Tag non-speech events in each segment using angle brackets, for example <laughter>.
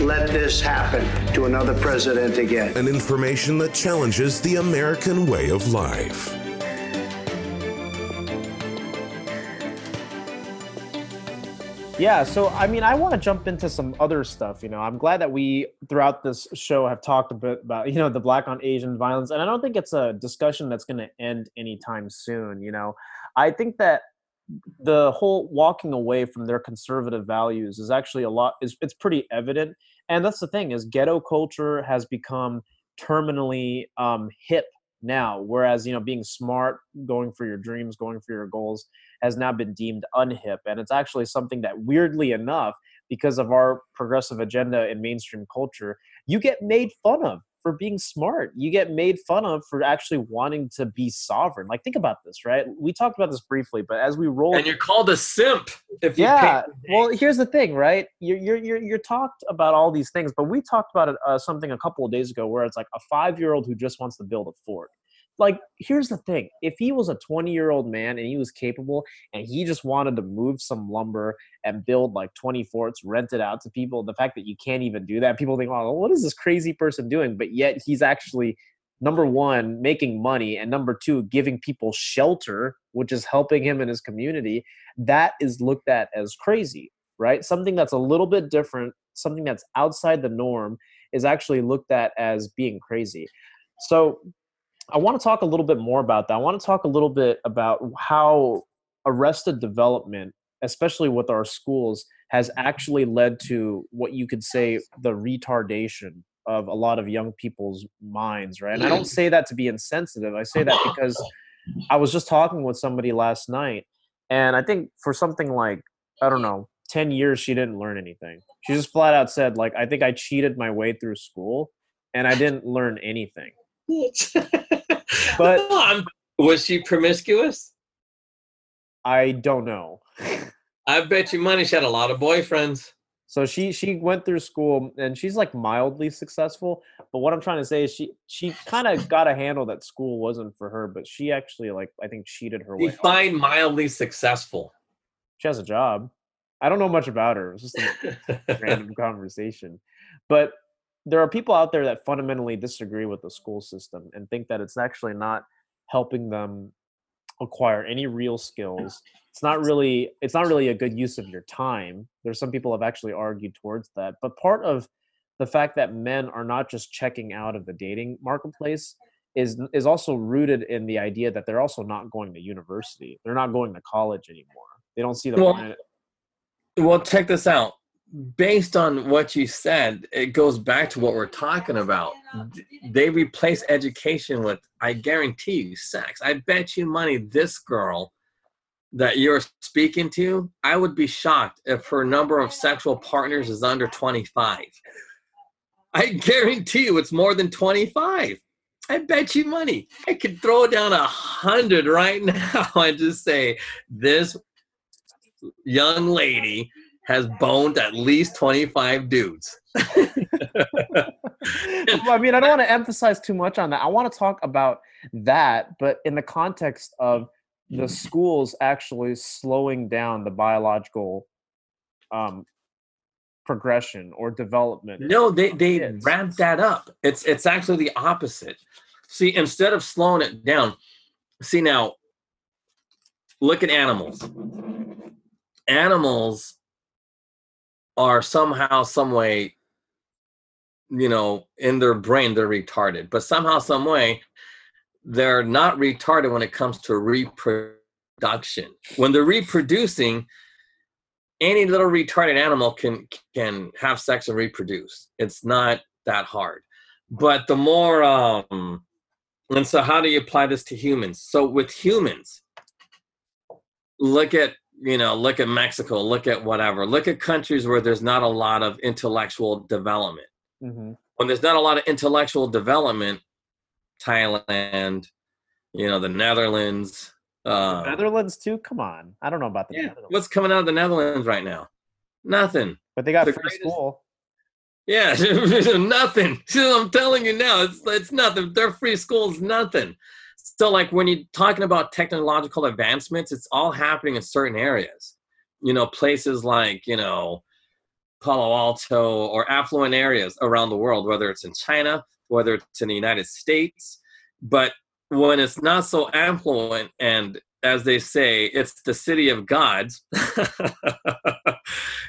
let this happen to another president again. And information that challenges the American way of life. Yeah, so I mean, I want to jump into some other stuff. You know, I'm glad that we throughout this show have talked a bit about you know the Black on Asian violence, and I don't think it's a discussion that's going to end anytime soon. You know, I think that the whole walking away from their conservative values is actually a lot is it's pretty evident. And that's the thing is ghetto culture has become terminally um, hip now whereas you know being smart going for your dreams going for your goals has now been deemed unhip. And it's actually something that weirdly enough because of our progressive agenda in mainstream culture you get made fun of for being smart. You get made fun of for actually wanting to be sovereign. Like think about this, right? We talked about this briefly, but as we roll And you're called a simp if you yeah. Well, here's the thing, right? You're you're you're, you're talked about all these things, but we talked about uh, something a couple of days ago where it's like a five year old who just wants to build a fort. Like, here's the thing: if he was a 20 year old man and he was capable, and he just wanted to move some lumber and build like 20 forts, rent it out to people, the fact that you can't even do that, people think, "Oh, what is this crazy person doing?" But yet he's actually number one making money and number two giving people shelter which is helping him and his community that is looked at as crazy right something that's a little bit different something that's outside the norm is actually looked at as being crazy so i want to talk a little bit more about that i want to talk a little bit about how arrested development especially with our schools has actually led to what you could say the retardation of a lot of young people's minds, right? And I don't say that to be insensitive. I say that because I was just talking with somebody last night, and I think for something like, I don't know, 10 years, she didn't learn anything. She just flat out said, like, I think I cheated my way through school and I didn't learn anything. <laughs> But- Um, was she promiscuous? I don't know. <laughs> I bet you money she had a lot of boyfriends. So she she went through school and she's like mildly successful. But what I'm trying to say is she she kind of got a handle that school wasn't for her, but she actually like I think cheated her way. up. Define mildly successful. She has a job. I don't know much about her. It was just a <laughs> random conversation. But there are people out there that fundamentally disagree with the school system and think that it's actually not helping them acquire any real skills. It's not really it's not really a good use of your time. There's some people have actually argued towards that. But part of the fact that men are not just checking out of the dating marketplace is is also rooted in the idea that they're also not going to university. They're not going to college anymore. They don't see the Well. Well, check this out. Based on what you said, it goes back to what we're talking about. They replace education with, I guarantee you, sex. I bet you money this girl that you're speaking to, I would be shocked if her number of sexual partners is under 25. I guarantee you it's more than 25. I bet you money. I could throw down a hundred right <laughs> now and just say, this young lady has boned at least 25 dudes. <laughs> <laughs> Well, I mean, I don't want to emphasize too much on that. I want to talk about that, but in the context of the schools actually slowing down the biological um, progression or development. No, they they Kids. ramp that up. It's it's actually the opposite. See, instead of slowing it down, see now, look at animals. Animals are somehow, some way, you know, in their brain they're retarded, but somehow, some way, they're not retarded when it comes to reproduction. When they're reproducing, any little retarded animal can can have sex and reproduce. It's not that hard. But the more um and so how do you apply this to humans? So with humans, look at you know, look at Mexico, look at whatever, look at countries where there's not a lot of intellectual development. Mhm. When there's not a lot of intellectual development, Thailand, you know, the Netherlands. Uh, Netherlands too. Come on, I don't know about the yeah, Netherlands, what's coming out of the Netherlands right now? Nothing. but they got the free greatest- school. Yeah, <laughs> nothing. <laughs> I'm telling you now, it's it's nothing. Their free school is nothing. So, like when you're talking about technological advancements, it's all happening in certain areas. You know, places like you know Palo Alto or affluent areas around the world, whether it's in China, whether it's in the United States. But when it's not so affluent, and as they say, it's the city of gods, <laughs>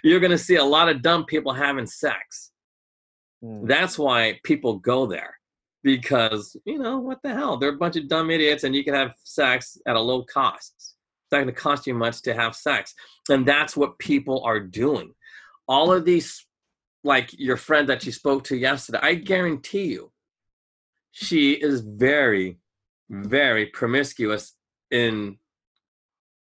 you're going to see a lot of dumb people having sex Mm. that's why people go there because you know what the hell? They're a bunch of dumb idiots and you can have sex at a low cost. It's not going to cost you much to have sex. And that's what people are doing. All of these like your friend that you spoke to yesterday i guarantee you she is very very promiscuous in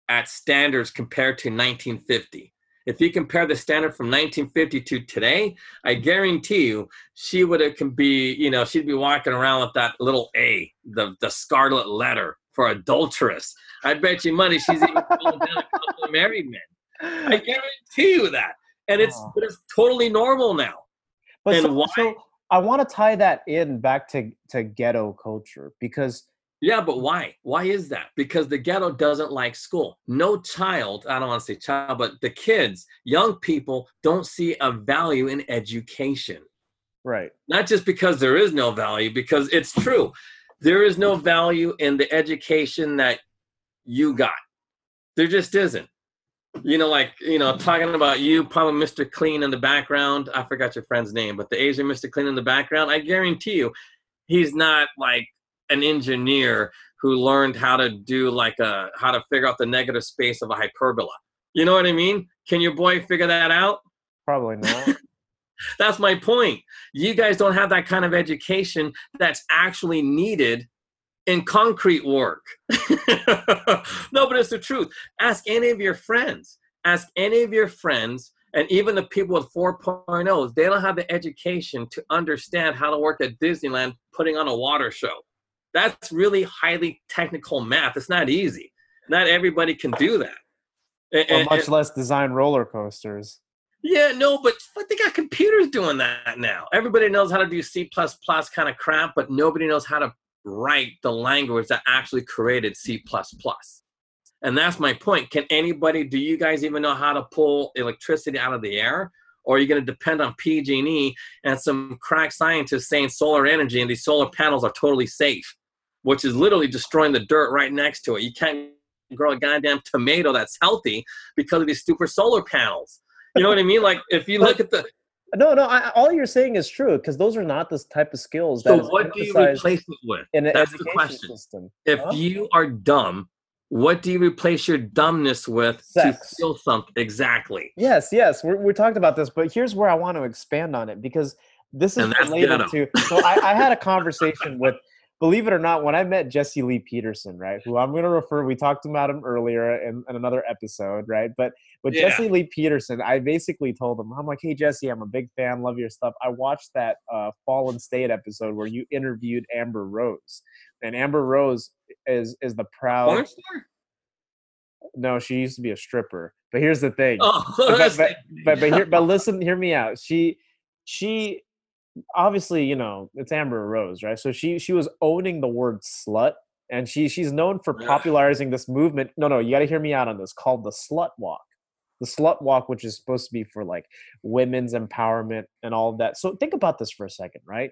at standards compared to 1950 if you compare the standard from 1950 to today, I guarantee you she would have can be, you know, she'd be walking around with that little A, the the scarlet letter for adulteress. I bet you money she's even <laughs> pulling down a couple of married men. I guarantee you that. And it's but it's totally normal now. But And so, why- so I want to tie that in back to to ghetto culture because Yeah, but why? Why is that? Because the ghetto doesn't like school. No child, I don't want to say child, but the kids, young people don't see a value in education. right, not just because there is no value, because it's true. There is no value in the education that you got. There just isn't. You know, like, you know, talking about you, probably Mr. Clean in the background. I forgot your friend's name, but the Asian Mr. Clean in the background, I guarantee you, he's not like an engineer who learned how to do like a, how to figure out the negative space of a hyperbola. You know what I mean? Can your boy figure that out? probably not. <laughs> <laughs> That's my point. You guys don't have that kind of education that's actually needed in concrete work. <laughs> no, but it's the truth. Ask any of your friends. Ask any of your friends, and even the people with 4.0s, they don't have the education to understand how to work at Disneyland putting on a water show. That's really highly technical math. It's not easy. Not everybody can do that. And- or and- much less design roller coasters. yeah, no, but but they got computers doing that now. Everybody knows how to do C kind of crap, but nobody knows how to write the language that actually created C And that's my point. Can anybody? Do you guys even know how to pull electricity out of the air? Or are you going to depend on PG&E and some crack scientists saying solar energy and these solar panels are totally safe, which is literally destroying the dirt right next to it. You can't grow a goddamn tomato that's healthy because of these stupid solar panels. You know what I mean? Like if you look at the <laughs> No, no. I, all you're saying is true because those are not the type of skills that so what do you replace it with? That's the education question. system. If Huh? you are dumb, what do you replace your dumbness with Sex. to feel something? Exactly. Yes, yes, we're, we talked about this, but here's where I want to expand on it because this is related ghetto. to. So I, I had a conversation with, believe it or not, when I met Jesse Lee Peterson, right? Who I'm going to refer. We talked about him earlier in, in another episode, right? But with Yeah. Jesse Lee Peterson, I basically told him, I'm like, hey Jesse, I'm a big fan, love your stuff. I watched that uh, Fallen State episode where you interviewed Amber Rose, and Amber Rose is is the proud. No, she used to be a stripper. But here's the thing Oh, <laughs> but, but, but, but, here, but listen, hear me out. She, she, obviously, you know, it's Amber Rose, right? So she, she was owning the word slut, and she, she's known for popularizing this movement. No, no, you got to hear me out on this. Called the slut walk. The slut walk, which is supposed to be for like women's empowerment and all of that. So think about this for a second, right?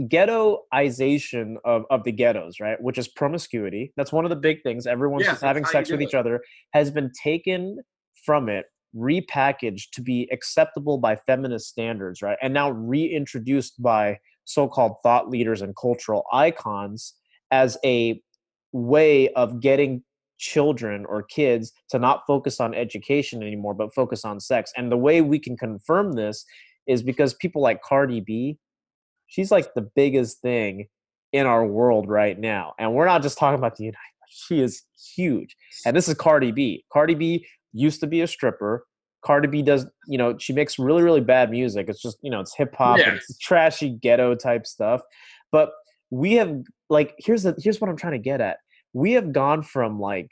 Ghettoization of, of the ghettos, right? Which is promiscuity. That's one of the big things. Everyone's Yeah, just having that's how you sex with do each other has been taken from it repackaged to be acceptable by feminist standards right and now reintroduced by so-called thought leaders and cultural icons as a way of getting children or kids to not focus on education anymore but focus on sex and the way we can confirm this is because people like Cardi B she's like the biggest thing in our world right now and we're not just talking about the united she is huge. And this is Cardi B. Cardi B used to be a stripper. Cardi B does, you know, she makes really, really bad music. It's just, you know, it's hip hop, it's trashy ghetto type stuff. But we have like here's the here's what I'm trying to get at. We have gone from like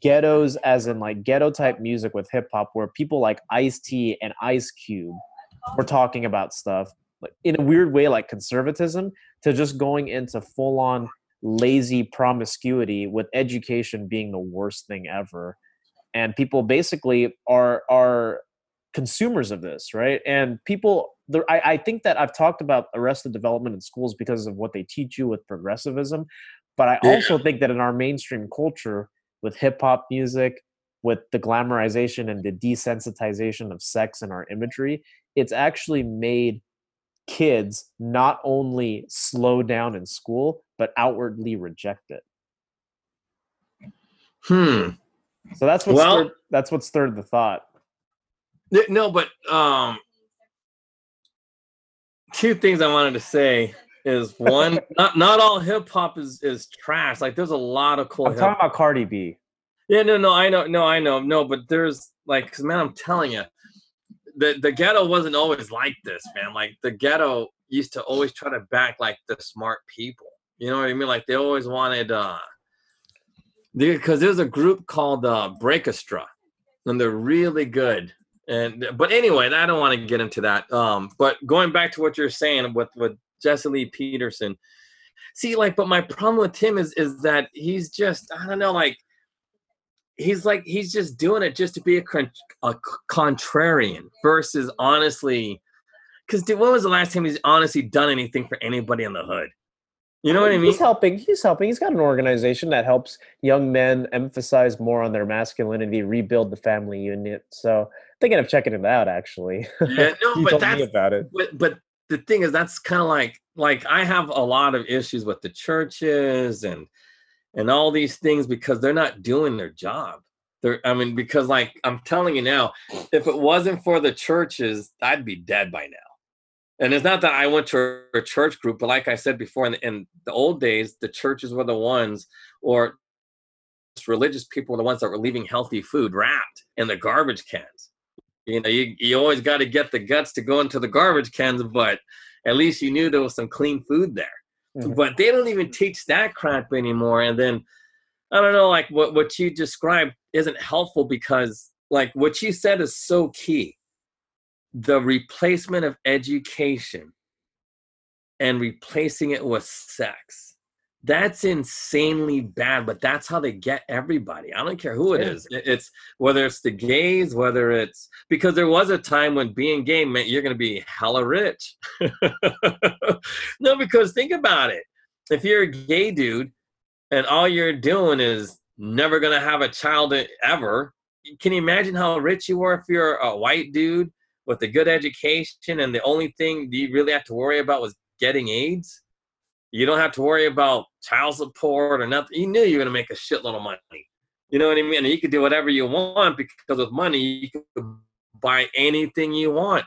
ghettos as in like ghetto type music with hip hop where people like Ice T and Ice Cube were talking about stuff like in a weird way like conservatism to just going into full on lazy promiscuity with education being the worst thing ever and people basically are are consumers of this right? And people there, I, I think that i've talked about arrested development in schools because of what they teach you with progressivism but i also think that in our mainstream culture with hip-hop music with the glamorization and the desensitization of sex in our imagery it's actually made kids not only slow down in school but outwardly reject it. Hmm. So that's what Well- stirred, that's what stirred the thought No, but um, two things I wanted to say is <laughs> one, not not all hip hop is is trash. Like there's a lot of cool. i'm hip- talking about cardi b Yeah, no, no, I know, no, I know, no, but there's like, cause man, I'm telling you, the the ghetto wasn't always like this, man. Like the ghetto used to always try to back like the smart people. You know what I mean? Like they always wanted, uh, because there's a group called uh, Breakestra, and they're really good. And but anyway, I don't want to get into that. Um, but going back to what you're saying with with Jesse Lee Peterson, see, like, but my problem with him is is that he's just I don't know, like he's like he's just doing it just to be a, con- a contrarian versus honestly because when was the last time he's honestly done anything for anybody in the hood you know what i mean He's helping. He's helping. He's got an organization that helps young men emphasize more on their masculinity, rebuild the family unit. So thinking of checking it out. Actually, yeah <laughs> no but that's about it. but but the thing is that's kind of like like i have a lot of issues with the churches and and all these things because they're not doing their job they're i mean because like i'm telling you now if it wasn't for the churches i'd be dead by now and it's not that i went to a church group but like i said before in the, in the old days the churches were the ones or religious people were the ones that were leaving healthy food wrapped in the garbage cans you know, you, you always got to get the guts to go into the garbage cans, but at least you knew there was some clean food there. Mhm. But they don't even teach that crap anymore. And then I don't know, like what, what you described isn't helpful because like what you said is so key. The replacement of education and replacing it with sex. That's insanely bad, but that's how they get everybody. I don't care who it is. It- It's whether it's the gays, whether it's because there was a time when being gay meant you're going to be hella rich. <laughs> no, because think about it. If you're a gay dude and all you're doing is never going to have a child ever, can you imagine how rich you are if you're a white dude with a good education and the only thing you really have to worry about was getting AIDS? You don't have to worry about child support or nothing. You knew you were going to make a shitload of money. You know what I mean? And you could do whatever you want because with money, you can buy anything you want.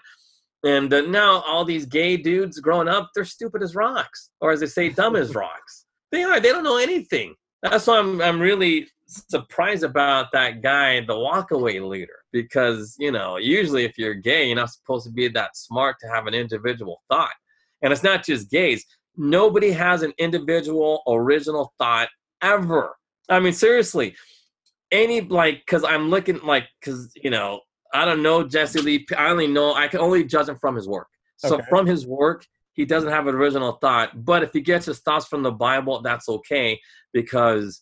And uh, now all these gay dudes growing up, they're stupid as rocks, or as they say, dumb as <laughs> rocks. They are. They don't know anything. That's why I'm I'm really surprised about that guy, the walkaway leader, because you know usually if you're gay, you're not supposed to be that smart to have an individual thought. And it's not just gays. Nobody has an individual original thought ever. I mean, seriously, any like because I'm looking like because you know I don't know Jesse Lee. I only know I can only judge him from his work. So Okay. from his work, he doesn't have an original thought. But if he gets his thoughts from the Bible, that's okay because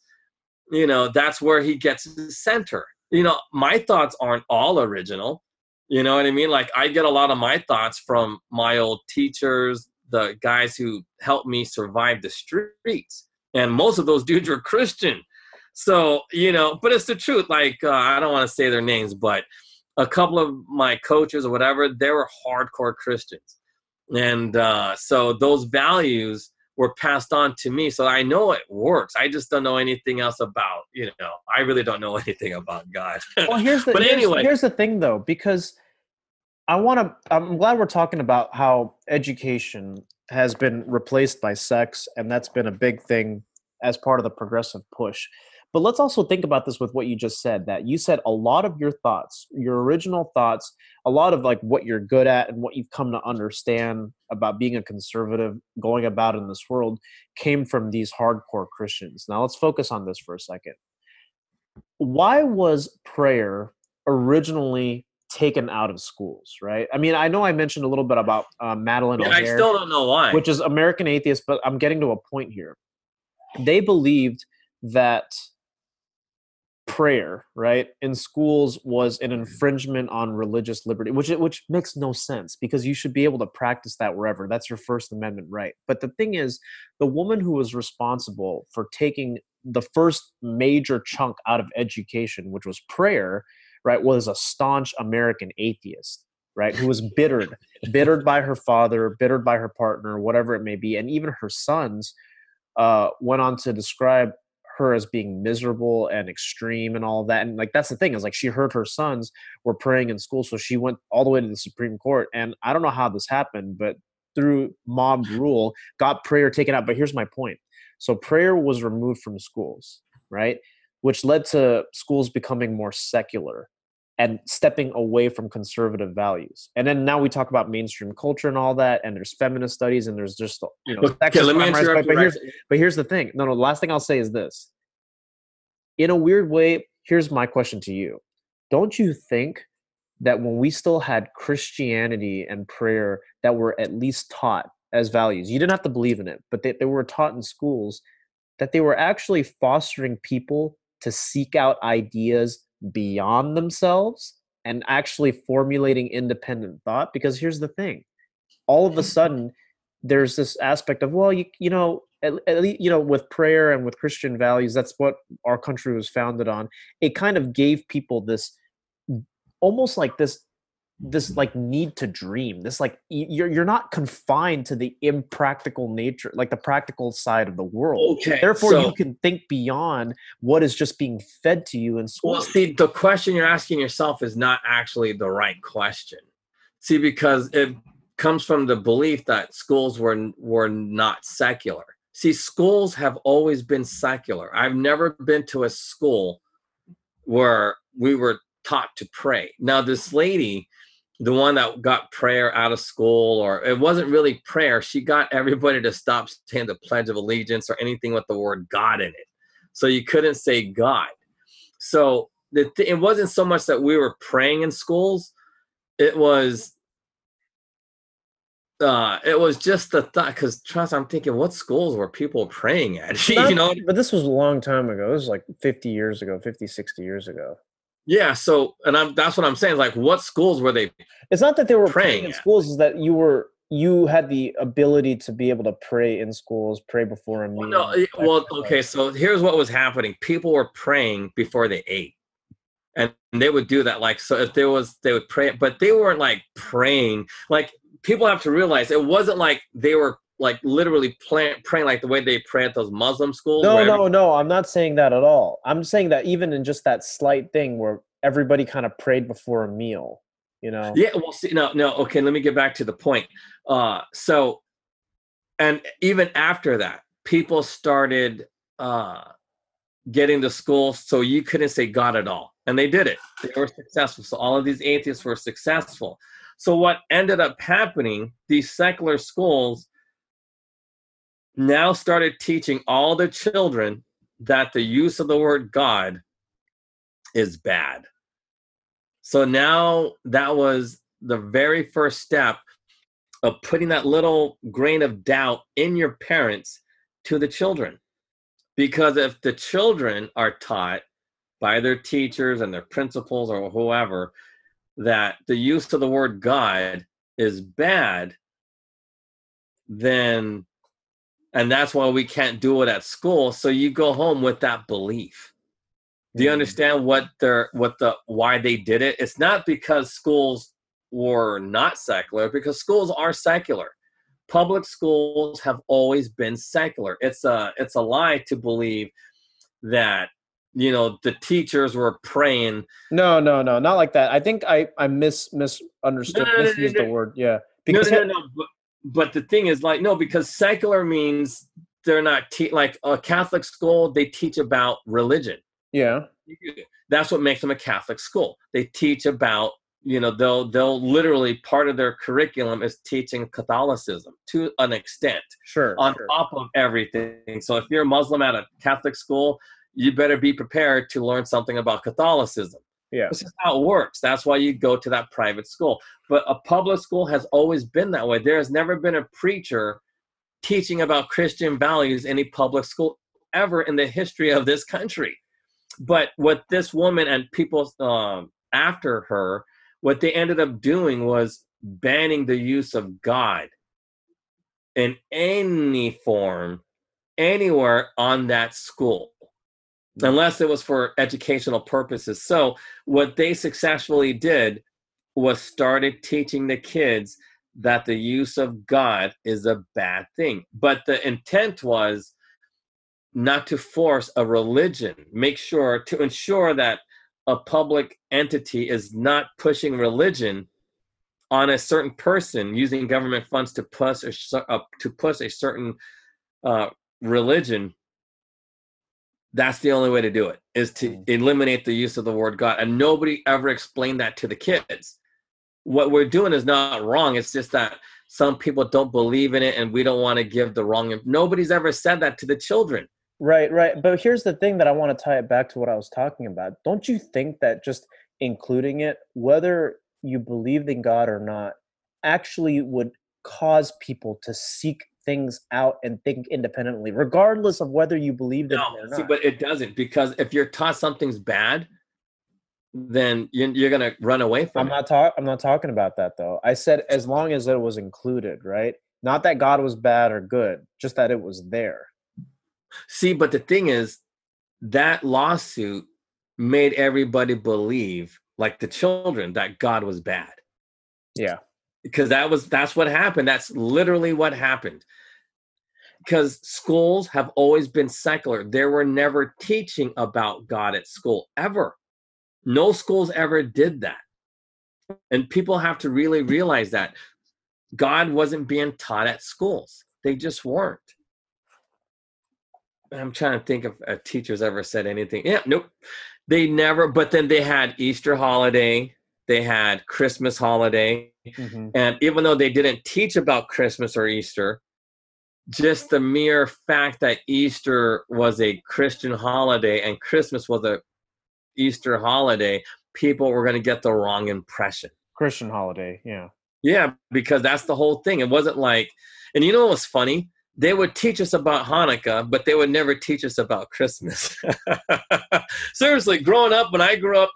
you know that's where he gets his center. You know, my thoughts aren't all original. You know what I mean? Like I get a lot of my thoughts from my old teachers, the guys who helped me survive the streets, and most of those dudes were Christian. So you know, but it's the truth. Like uh, I don't want to say their names, but a couple of my coaches or whatever, they were hardcore Christians, and uh, so those values were passed on to me. So I know it works. I just don't know anything else about you know. I really don't know <laughs> anything about God. Well, here's the But here's, anyway. here's the thing though, because I want to. I'm glad we're talking about how education has been replaced by sex, and that's been a big thing as part of the progressive push. But let's also think about this with what you just said that you said a lot of your thoughts, your original thoughts, a lot of like what you're good at and what you've come to understand about being a conservative, going about in this world came from these hardcore Christians. Now let's focus on this for a second. Why was prayer originally taken out of schools, right? I mean, I know I mentioned a little bit about uh, Madalyn Yeah, I still don't know why. which is American atheist, but I'm getting to a point here. They believed that prayer, right, in schools was an infringement on religious liberty, which which makes no sense because you should be able to practice that wherever. That's your First Amendment right. But the thing is, the woman who was responsible for taking the first major chunk out of education, which was prayer, right, was a staunch American atheist right who was bittered bittered by her father bittered by her partner whatever it may be and even her sons uh, went on to describe her as being miserable and extreme and all that and like that's the thing is like she heard her sons were praying in school so she went all the way to the supreme court and i don't know how this happened but through mob rule got prayer taken out but here's my point. So prayer was removed from schools right? Which led to schools becoming more secular and stepping away from conservative values. And then now we talk about mainstream culture and all that, and there's feminist studies, and there's just you know. okay, let me interrupt but, you. but here's but here's the thing. No, no. The last thing I'll say is this. In a weird way, here's my question to you: Don't you think that when we still had Christianity and prayer that were at least taught as values, you didn't have to believe in it, but they, they were taught in schools, that they were actually fostering people to seek out ideas beyond themselves and actually formulating independent thought because here's the thing all of a mm-hmm. sudden there's this aspect of well you you know at, at least you know with prayer and with christian values that's what our country was founded on it kind of gave people this almost like this this like need to dream this like you're you're not confined to the impractical nature like the practical side of the world Okay, therefore so- you can think beyond what is just being fed to you in school Well, see, the question you're asking yourself is not actually the right question. See, because it comes from the belief that schools were were not secular. See, schools have always been secular. I've never been to a school where we were taught to pray. Now, this lady, the one that got prayer out of school, or it wasn't really prayer, she got everybody to stop saying the Pledge of Allegiance or anything with the word God in it. So you couldn't say God. So the th- it wasn't so much that we were praying in schools; it was uh it was just the thought because trust i'm thinking what schools were people praying at <laughs> you know but this was a long time ago this was like 50 years ago 50 60 years ago yeah so and i'm that's what i'm saying like what schools were they it's not that they were praying, Praying in schools is that you were you had the ability to be able to pray in schools pray before a meal well, no, well okay so here's what was happening. People were praying before they ate. And they would do that like so if there was they would pray but they weren't like praying. Like people have to realize it wasn't like they were like literally play, praying like the way they pray at those muslim schools no no no i'm not saying that at all i'm saying that even in just that slight thing where everybody kind of prayed before a meal you know Yeah, well, see, no, no. Okay, let me get back to the point. Uh, so, and even after that, people started uh, getting to school, so you couldn't say God at all, and they did it. They were successful. So all of these atheists were successful. So what ended up happening? These secular schools now started teaching all the children that the use of the word God is bad. So now that was the very first step of putting that little grain of doubt in your parents to the children. Because if the children are taught by their teachers and their principals or whoever that the use of the word God is bad, then, and that's why we can't do it at school. So you go home with that belief. Do you Mhm. understand what they're what the why they did it? It's not because schools were not secular because schools are secular. Public schools have always been secular. It's a it's a lie to believe that you know the teachers were praying. No no no not like that. I think i i mis misunderstood No, no, no, misused the word yeah. Because no no, no but, the thing is like no because secular means they're not te- like a Catholic school. They teach about religion. Yeah. That's what makes them a Catholic school. They teach about you know they'll they'll literally part of their curriculum is teaching Catholicism to an extent Sure. on sure. top of everything. So if you're a Muslim at a Catholic school, you better be prepared to learn something about Catholicism. Yeah. This is how it works. That's why you go to that private school. But a public school has always been that way. There has never been a preacher teaching about Christian values in a public school ever in the history of this country. But what this woman and people um, after her, what they ended up doing was banning the use of God in any form, anywhere on that school unless it was for educational purposes. So what they successfully did was started teaching the kids that the use of God is a bad thing. But the intent was not to force a religion, make sure to ensure that a public entity is not pushing religion on a certain person using government funds to push a, uh, to push a certain uh, religion that's the only way to do it is to Mm. eliminate the use of the word god and nobody ever explained that to the kids what we're doing is not wrong it's just that some people don't believe in it and we don't want to give the wrong nobody's ever said that to the children Right, right. But here's the thing that I want to tie it back to what I was talking about. Don't you think that just including it, whether you believed in God or not, actually would cause people to seek things out and think independently, regardless of whether you believe in no it or see, not? but it doesn't because if you're taught something's bad then you're, you're gonna run away from I'm it not talk I'm not talking about that though. I said as long as it was included, right? Not that God was bad or good, just that it was there. See, but the thing is, that lawsuit made everybody believe, like the children, that God was bad. Yeah. Because that was that's what happened. That's literally what happened. Because schools have always been secular. There were never teaching about God at school ever. No schools ever did that. And people have to really realize that God wasn't being taught at schools. They just weren't. I'm trying to think if a teacher's ever said anything. Yeah, nope. They never, but then they had Easter holiday, they had Christmas holiday, Mhm. and even though they didn't teach about Christmas or Easter, just the mere fact that Easter was a Christian holiday and Christmas was a Easter holiday, people were going to get the wrong impression. Christian holiday, yeah. Yeah, because that's the whole thing. It wasn't like, and you know what was funny? They would teach us about Hanukkah, but they would never teach us about Christmas. <laughs> Seriously, growing up, when I grew up,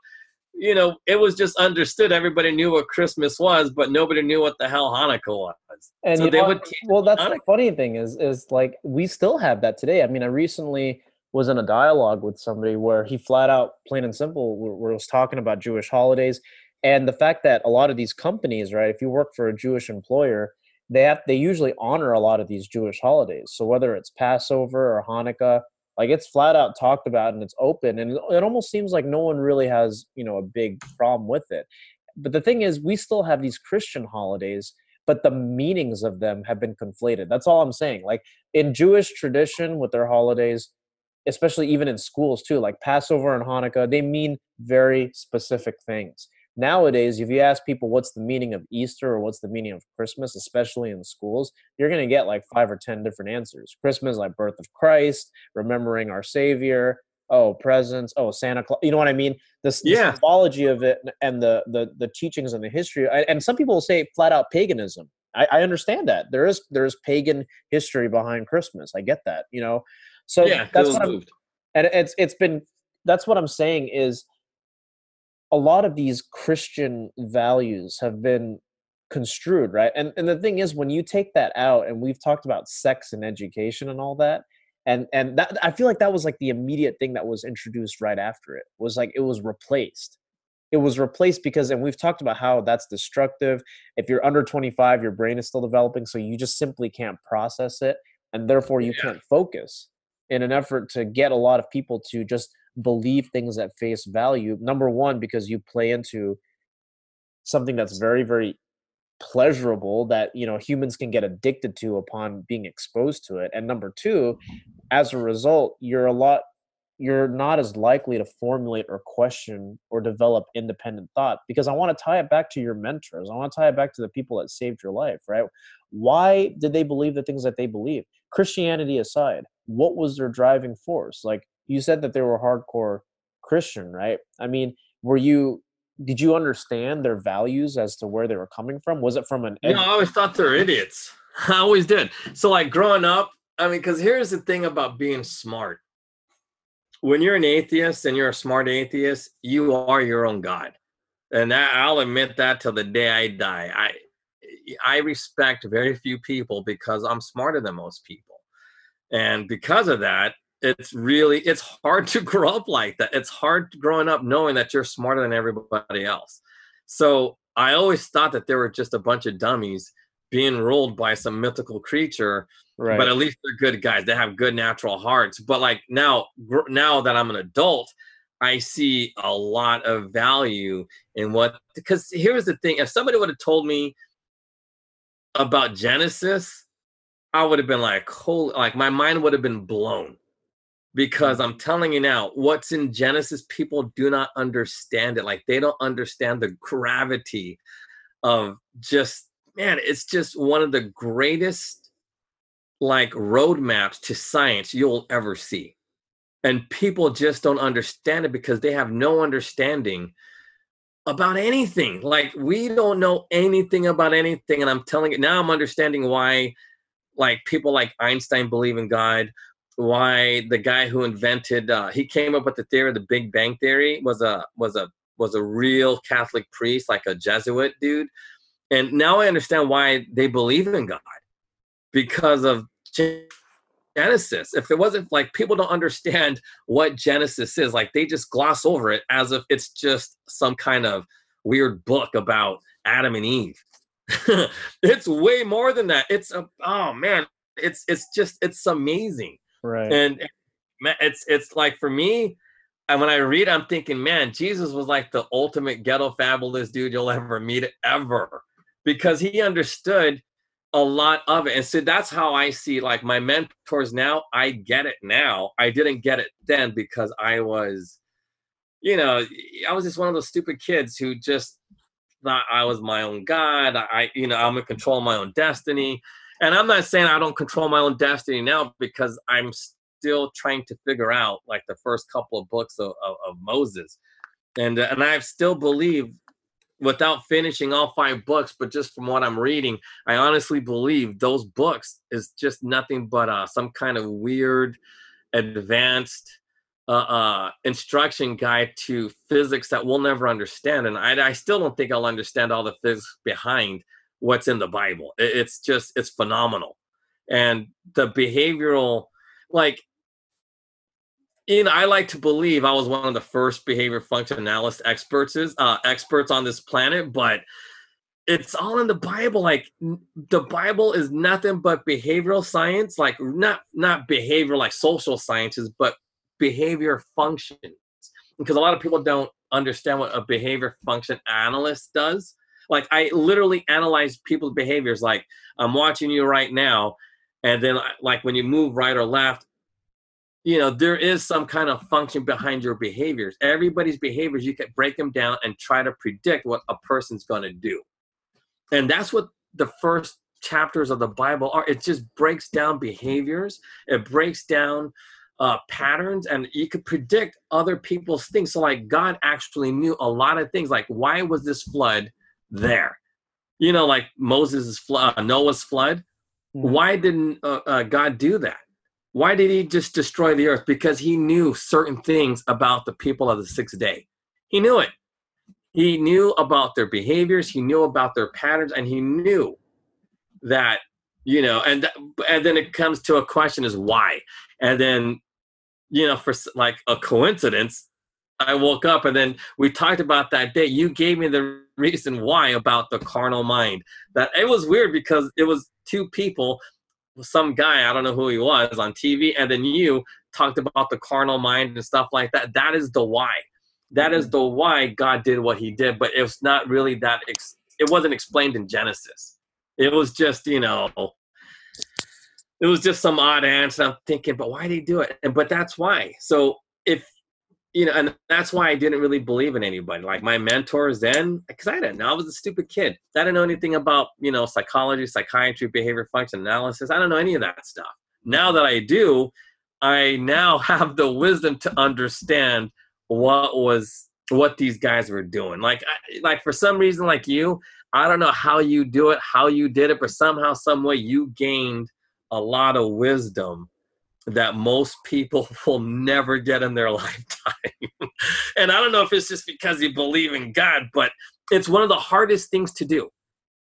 you know, it was just understood. Everybody knew what Christmas was, but nobody knew what the hell Hanukkah was. And so they know would well that's the funny thing is is like we still have that today i mean i recently was in a dialogue with somebody where he flat out plain and simple where was talking about jewish holidays and the fact that a lot of these companies right if you work for a jewish employer they have they usually honor a lot of these jewish holidays so whether it's passover or hanukkah like it's flat out talked about and it's open and it, almost seems like no one really has you know a big problem with it but the thing is we still have these christian holidays but the meanings of them have been conflated. That's all I'm saying. Like in Jewish tradition with their holidays, especially even in schools too, like Passover and Hanukkah, they mean very specific things. Nowadays, if you ask people what's the meaning of Easter or what's the meaning of Christmas, especially in schools, you're going to get like five or 10 different answers. Christmas, like birth of Christ, remembering our Savior, oh, presents, oh, Santa Claus. You know what I mean? The, the Yeah. symbology of it and the, the, the teachings and the history. And some people will say flat out paganism. I, I understand that there is there is pagan history behind Christmas. I get that, you know. So yeah, that's what I'm, moved. and it's it's been that's what i'm saying is a lot of these christian values have been construed right? And and the thing is when you take that out and we've talked about sex and education and all that and and that i feel like that was like the immediate thing that was introduced right after it was like it was replaced. It was replaced because and we've talked about how that's destructive. If you're under 25 your brain is still developing so you just simply can't process it and therefore you Yeah. can't focus in an effort to get a lot of people to just believe things at face value number one because you play into something that's very very pleasurable that you know humans can get addicted to upon being exposed to it. And number two as a result you're a lot you're not as likely to formulate or question or develop independent thought because i want to tie it back to your mentors. I want to tie it back to the people that saved your life right? Why did they believe the things that they believe christianity aside what was their driving force? Like you said that they were hardcore christian right i mean were you did you understand their values as to where they were coming from? Was it from an? Ed- no, I always thought they're idiots. <laughs> I always did. So like growing up, I mean, because here's the thing about being smart. When you're an atheist and you're a smart atheist, you are your own god, and that, I'll admit that till the day I die. I I respect very few people because I'm smarter than most people, and because of that, it's really it's hard to <laughs> grow up like that. It's hard growing up knowing that you're smarter than everybody else. So i always thought that there were just a bunch of dummies being ruled by some mythical creature right. but at least they're good guys. They have good natural hearts. But like now now that i'm an adult i see a lot of value in what because here's the thing. If somebody would have told me about genesis i would have been like holy like my mind would have been blown because mm. I'm telling you now, what's in Genesis, people do not understand it. Like they don't understand the gravity of just, man, it's just one of the greatest like roadmaps to science you'll ever see. And people just don't understand it because they have no understanding about anything. Like we don't know anything about anything. And I'm telling you now, I'm understanding why like people like Einstein believe in God why the guy who invented uh, he came up with the theory the big bang theory was a was a was a real catholic priest like a jesuit dude. And now i understand why they believe in god because of genesis. If it wasn't like people don't understand what genesis is like they just gloss over it as if it's just some kind of weird book about adam and eve. <laughs> It's way more than that. It's a oh man it's it's just it's amazing Right. And it's it's like for me, and when I read, I'm thinking, man, Jesus was like the ultimate ghetto fabulous dude you'll ever meet ever, because he understood a lot of it. And so that's how I see like my mentors now. I get it now. I didn't get it then because I was, you know, I was just one of those stupid kids who just thought I was my own God. I, you know, I'm in control of my own destiny and I'm not saying I don't control my own destiny now because I'm still trying to figure out like the first couple of books of, of, of Moses, and uh, and I still believe without finishing all five books, but just from what I'm reading, I honestly believe those books is just nothing but uh, some kind of weird, advanced uh, uh, instruction guide to physics that we'll never understand, and I, I still don't think I'll understand all the physics behind what's in the Bible. It's just it's phenomenal, and the behavioral, like, in I like to believe I was one of the first behavior functionalist experts uh, experts on this planet, but it's all in the Bible. Like the Bible is nothing but behavioral science, like not not behavior like social sciences, but behavior functions. Because a lot of people don't understand what a behavior function analyst does. Like I literally analyze people's behaviors. Like I'm watching you right now, and then like when you move right or left, you know there is some kind of function behind your behaviors. Everybody's behaviors you can break them down and try to predict what a person's going to do, and that's what the first chapters of the Bible are. It just breaks down behaviors. It breaks down uh, patterns and you could predict other people's things. So, like, God actually knew a lot of things. Like, why was this flood there. You know, like Moses' flood, uh, Noah's flood. Mm-hmm. Why didn't uh, uh, God do that? Why did he just destroy the earth? Because he knew certain things about the people of the sixth day. He knew it. He knew about their behaviors, he knew about their patterns, and he knew that, you know, and and then it comes to a question is why? And then, you know, for like a coincidence, I woke up and then we talked about that day. You gave me the reason why about the carnal mind. That it was weird because it was two people, some guy, I don't know who he was on TV, and then you talked about the carnal mind and stuff like that. That is the why. That is mm-hmm. the why God did what he did, but it's not really that ex- it wasn't explained in Genesis. It was just you know, it was just some odd answer. I'm thinking, but why did he do it? And but that's why. So if you know, and that's why I didn't really believe in anybody. Like my mentors then, because I didn't know. I was a stupid kid. I didn't know anything about, you know, psychology, psychiatry, behavior function analysis. I don't know any of that stuff. Now that I do, I now <laughs> have the wisdom to understand what was what these guys were doing. Like, I, like for some reason, like you, I don't know how you do it, how you did it, but somehow, some way, you gained a lot of wisdom that most people <laughs> will never get in their <laughs> lifetime. and I don't know if it's just because you believe in God, but it's one of the hardest things to do.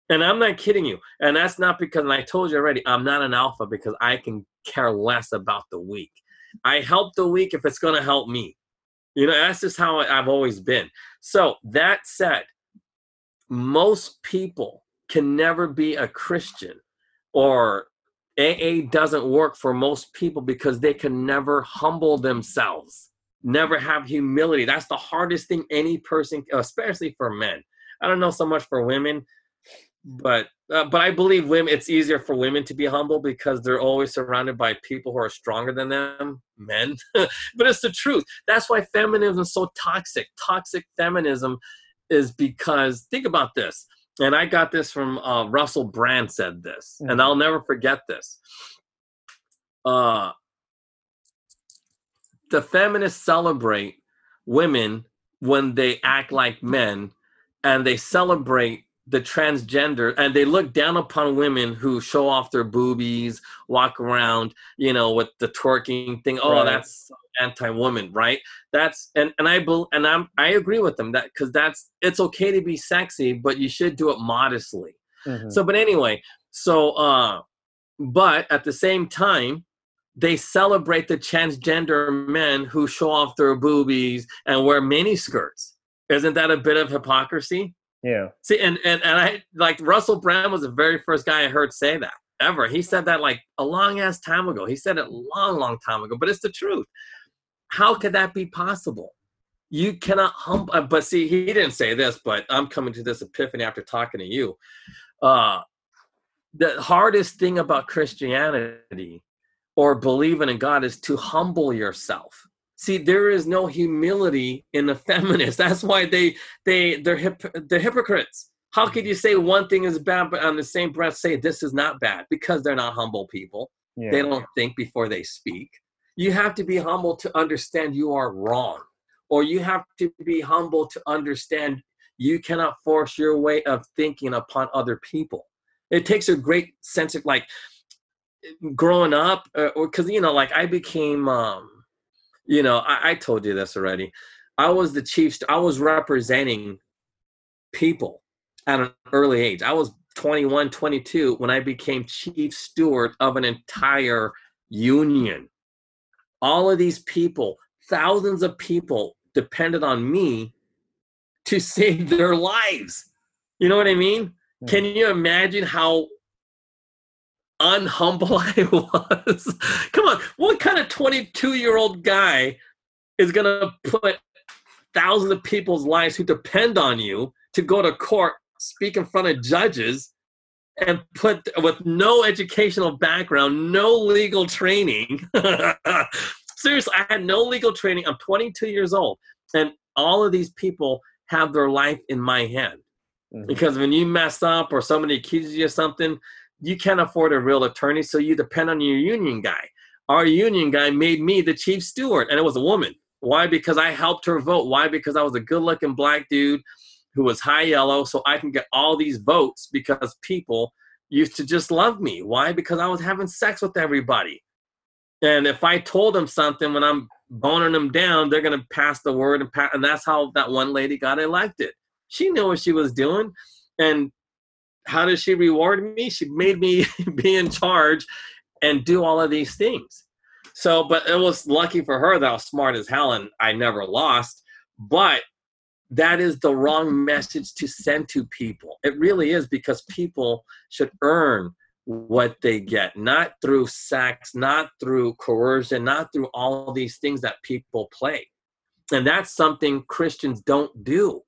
And I'm not kidding you. And that's not because, and I told you already, I'm not an alpha because I can care less about the weak. I help the weak if it's going to help me. You know, that's just how I've always been. So, that said, most people can never be a Christian or AA doesn't work for most people because they can never humble themselves, never have humility. That's the hardest thing any person, especially for men. I don't know so much for women, but uh, but I believe women. It's easier for women to be humble because they're always surrounded by people who are stronger than them, men. <laughs> but it's the truth. That's why feminism is so toxic. Toxic feminism is because think about this and I got this from uh, Russell Brand said this, mm-hmm. and I'll never forget this. Uh, the feminists celebrate women when they act like men, and they celebrate the transgender and they look down upon women who show off their boobies, walk around, you know, with the twerking thing. Oh, right. that's anti-woman, right? That's and and I and I'm I agree with them that because that's it's okay to be sexy, but you should do it modestly. Mm-hmm. So, but anyway, so uh, but at the same time, they celebrate the transgender men who show off their boobies and wear mini skirts. Isn't that a bit of hypocrisy? Yeah. See, and, and and I like Russell Brand was the very first guy I heard say that ever. He said that like a long ass time ago. He said it long, long time ago, but it's the truth. How could that be possible? You cannot humble. Uh, but see, he didn't say this, but I'm coming to this epiphany after talking to you. Uh, the hardest thing about Christianity or believing in God is to humble yourself see there is no humility in the <laughs> feminists. That's why they they they're hip, they're hypocrites. How could you say one thing is bad but on the same breath say this is not bad? Because they're not humble people. Yeah. they don't think before they speak. You have to be humble to understand you are wrong or you have to be humble to understand you cannot force your way of thinking upon other people. It takes a great sense of like growing up uh, or because you know like i became um you know, I, I told you this already. I was the chief. I was representing people at an early age. I was 21, 22 when I became chief steward of an entire union. All of these people, thousands of people, depended on me to <laughs> save their lives. You know what I mean? Hmm. Can you imagine how unhumble <laughs> I was. Come on, what kind of 22 year old guy is going to put thousands of people's lives who depend on you to go to court, speak in front of judges, and put with no educational background, no legal training? <laughs> Seriously, I had no legal training. I'm 22 years old, and all of these people have their life in my hand. Mm-hmm. Because when you mess up or somebody accuses you of something, you can't afford a real attorney, so you depend on your union guy. Our union guy made me the chief steward, and it was a woman. Why? Because I helped her vote. Why? Because I was a good looking black dude who was high yellow, so I can get all these votes because people used to just love me. Why? Because I was having sex with everybody. And if I told them something when I'm boning them down, they're gonna pass the word and pass, and that's how that one lady got elected. She knew what she was doing, and how does she reward me? She made me <laughs> be in charge and do all of these things. So, but it was lucky for her that I was smart as hell and I never lost. But that is the wrong message to send to people. It really is because people should earn what they get, not through sex, not through coercion, not through all these things that people play. And that's something Christians don't do.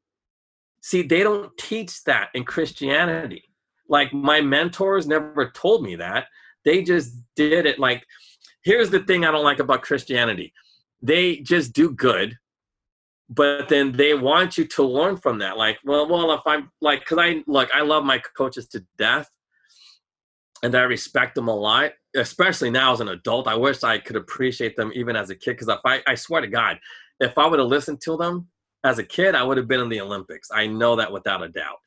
See, they don't teach that in Christianity. Like my mentors never told me that. They just did it like here's the thing I don't like about Christianity. They just do good, but then they want you to learn from that. Like, well, well, if I'm like, cause I look, I love my coaches to death and I respect them a lot, especially now as an adult. I wish I could appreciate them even as a kid. Cause if I, I swear to God, if I would have listened to them as a kid, I would have been in the Olympics. I know that without a doubt.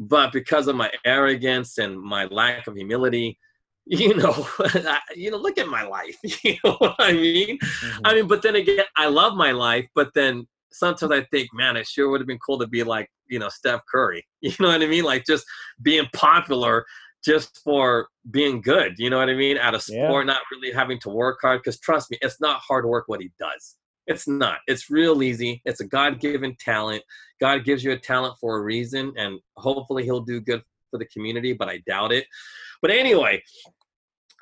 But because of my arrogance and my lack of humility, <laughs> you know, <laughs> you know, look at my life. <laughs> You know what I mean? Mm-hmm. I mean, but then again, I love my life, but then sometimes I think, man, it sure would have been cool to be like, you know, Steph Curry. You know what I mean? Like just being popular just for being good. You know what I mean? At a sport, yeah. not really having to work hard. Because trust me, it's not hard work what he does. It's not. It's real easy. It's a God given talent. God gives you a talent for a reason, and hopefully he'll do good for the community, but I doubt it. But anyway,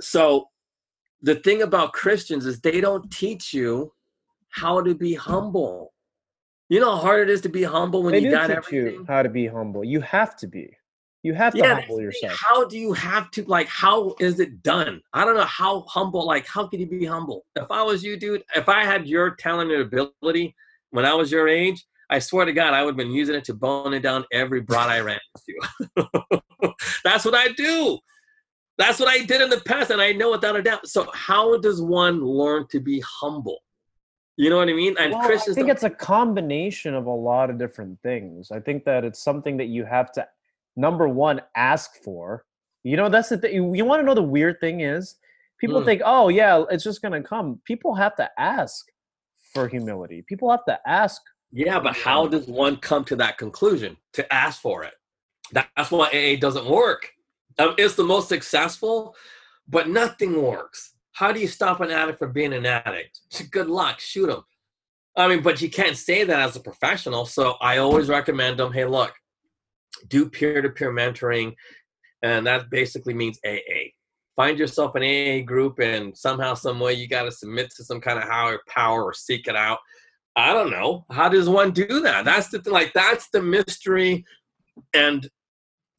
so the thing about Christians is they don't teach you how to be humble. You know how hard it is to be humble when they you got teach everything. you how to be humble. You have to be. You have to Yeah, humble yourself. How do you have to like? How is it done? I don't know how humble. Like, how can you be humble? If I was you, dude, if I had your talent and ability when I was your age, I swear to God, I would have been using it to bone it down every broad I ran into. <laughs> That's what I do. That's what I did in the past, and I know without a doubt. So, how does one learn to be humble? You know what I mean? And Well, I think it's a combination of a lot of different things. I think that it's something that you have to, number one, ask for. You know, that's the thing. You, you want to know the weird thing is, people Hmm. think, oh yeah, it's just gonna come. People have to ask for humility. People have to ask. Yeah, but how does one come to that conclusion to ask for it? That's why AA doesn't work. Um, it's the most successful, but nothing works. How do you stop an addict from being an addict? <laughs> Good luck, shoot him. I mean, but you can't say that as a professional. So I always recommend them. Hey, look, do peer-to-peer mentoring, and that basically means AA. Find yourself an AA group, and somehow, some way, you got to submit to some kind of higher power or seek it out. I don't know. How does one do that? That's the thing. Like that's the mystery, and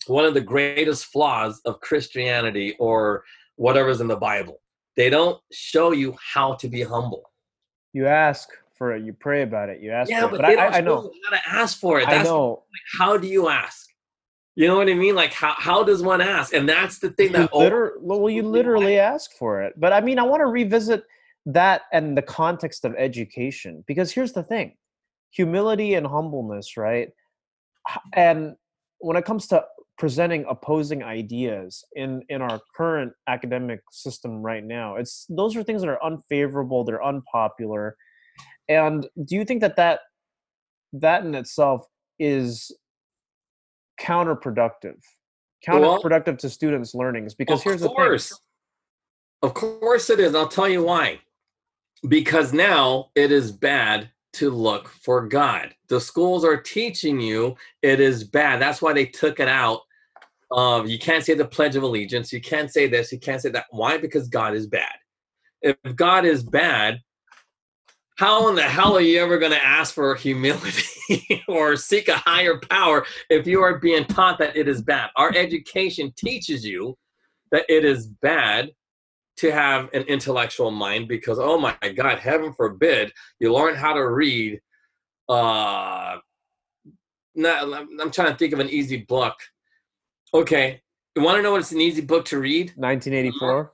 one of the greatest flaws of Christianity or whatever's in the Bible. They don't show you how to be humble. You ask for it. You pray about it. You ask Yeah, for it. but, But they I, don't I, I know. you how to ask for it. I That's know. how do you ask? You know what I mean? Like how how does one ask? And that's the thing You that liter- well, you literally ask for it. But I mean, I want to revisit that and the context of education because here's the thing humility and humbleness, right? And when it comes to presenting opposing ideas in in our current academic system right now it's those are things that are unfavorable they're unpopular and do you think that that that in itself is counterproductive Well- counterproductive to students learnings because here's course. the thing Of course it is. I'll tell you why. Because now it is bad to look for God. The schools are teaching you it is bad. That's why they took it out. Um, you can't say the Pledge of Allegiance. You can't say this. You can't say that. Why? Because God is bad. If God is bad, how in the hell are you ever going to ask for humility <laughs> or seek a higher power if you are being taught that it is bad? Our education teaches you that it is bad to have an intellectual mind because oh my god heaven forbid you learn how to read uh not, i'm trying to think of an easy book. Okay you want to know what's an easy book to read? 1984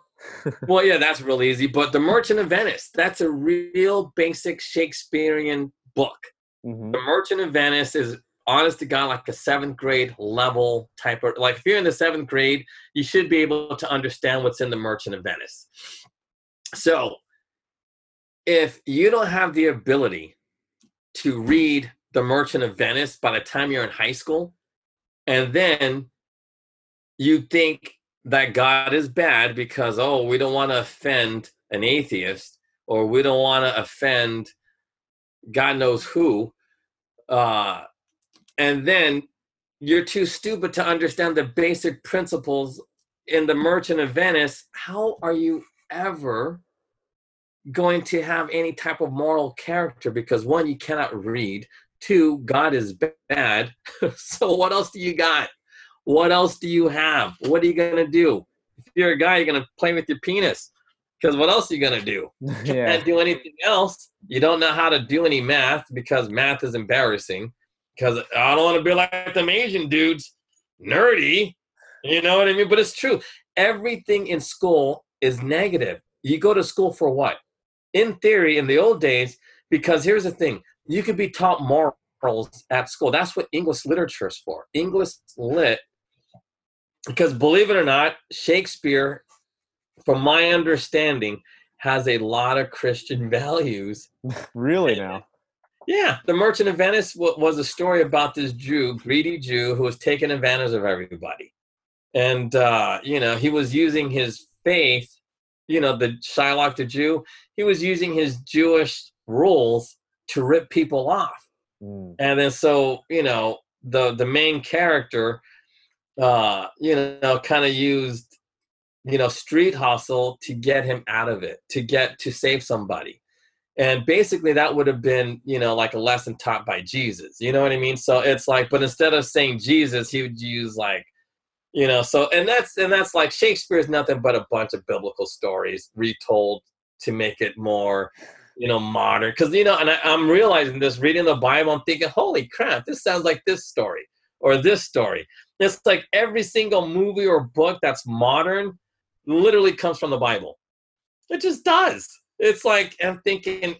well yeah that's real easy but the merchant of venice that's a real basic shakespearean book Mhm. the merchant of venice is honest to god like a seventh grade level type of like if you're in the seventh grade you should be able to understand what's in the merchant of venice so if you don't have the ability to read the merchant of venice by the time you're in high school and then you think that god is bad because oh we don't want to offend an atheist or we don't want to offend god knows who uh and then you're too stupid to understand the basic principles in the merchant of venice how are you ever going to have any type of moral character because one you cannot read Two, God is bad. <laughs> so what else do you got? What else do you have? What are you gonna do? If you're a guy, you're gonna play with your penis. Because what else are you gonna do? <laughs> yeah. Can't do anything else. You don't know how to do any math because math is embarrassing. Because I don't want to be like them Asian dudes, nerdy. You know what I mean? But it's true. Everything in school is negative. You go to school for what? In theory, in the old days, because here's the thing you could be taught morals at school. That's what English literature is for. English lit, because believe it or not, Shakespeare, from my understanding, has a lot of Christian <laughs> values. really now. Yeah, The Merchant of Venice was a story about this Jew, greedy Jew, who was taking advantage of everybody. And, uh, you know, he was using his faith, you know, the Shylock the Jew, he was using his Jewish rules to rip people off. Mm. And then so, you know, the the main character uh, you know, kind of used you know, street hustle to get him out of it, to get to save somebody. And basically that would have been, you know, like a lesson taught by Jesus. You know what I mean? So it's like but instead of saying Jesus, he would use like you know, so and that's and that's like Shakespeare's nothing but a bunch of biblical stories retold to make it more you know, modern. Because you know, and I, I'm realizing this reading the Bible, I'm thinking, holy crap, this sounds like this story or this story. It's like every single movie or book that's modern literally comes from the Bible. It just does. It's like I'm thinking,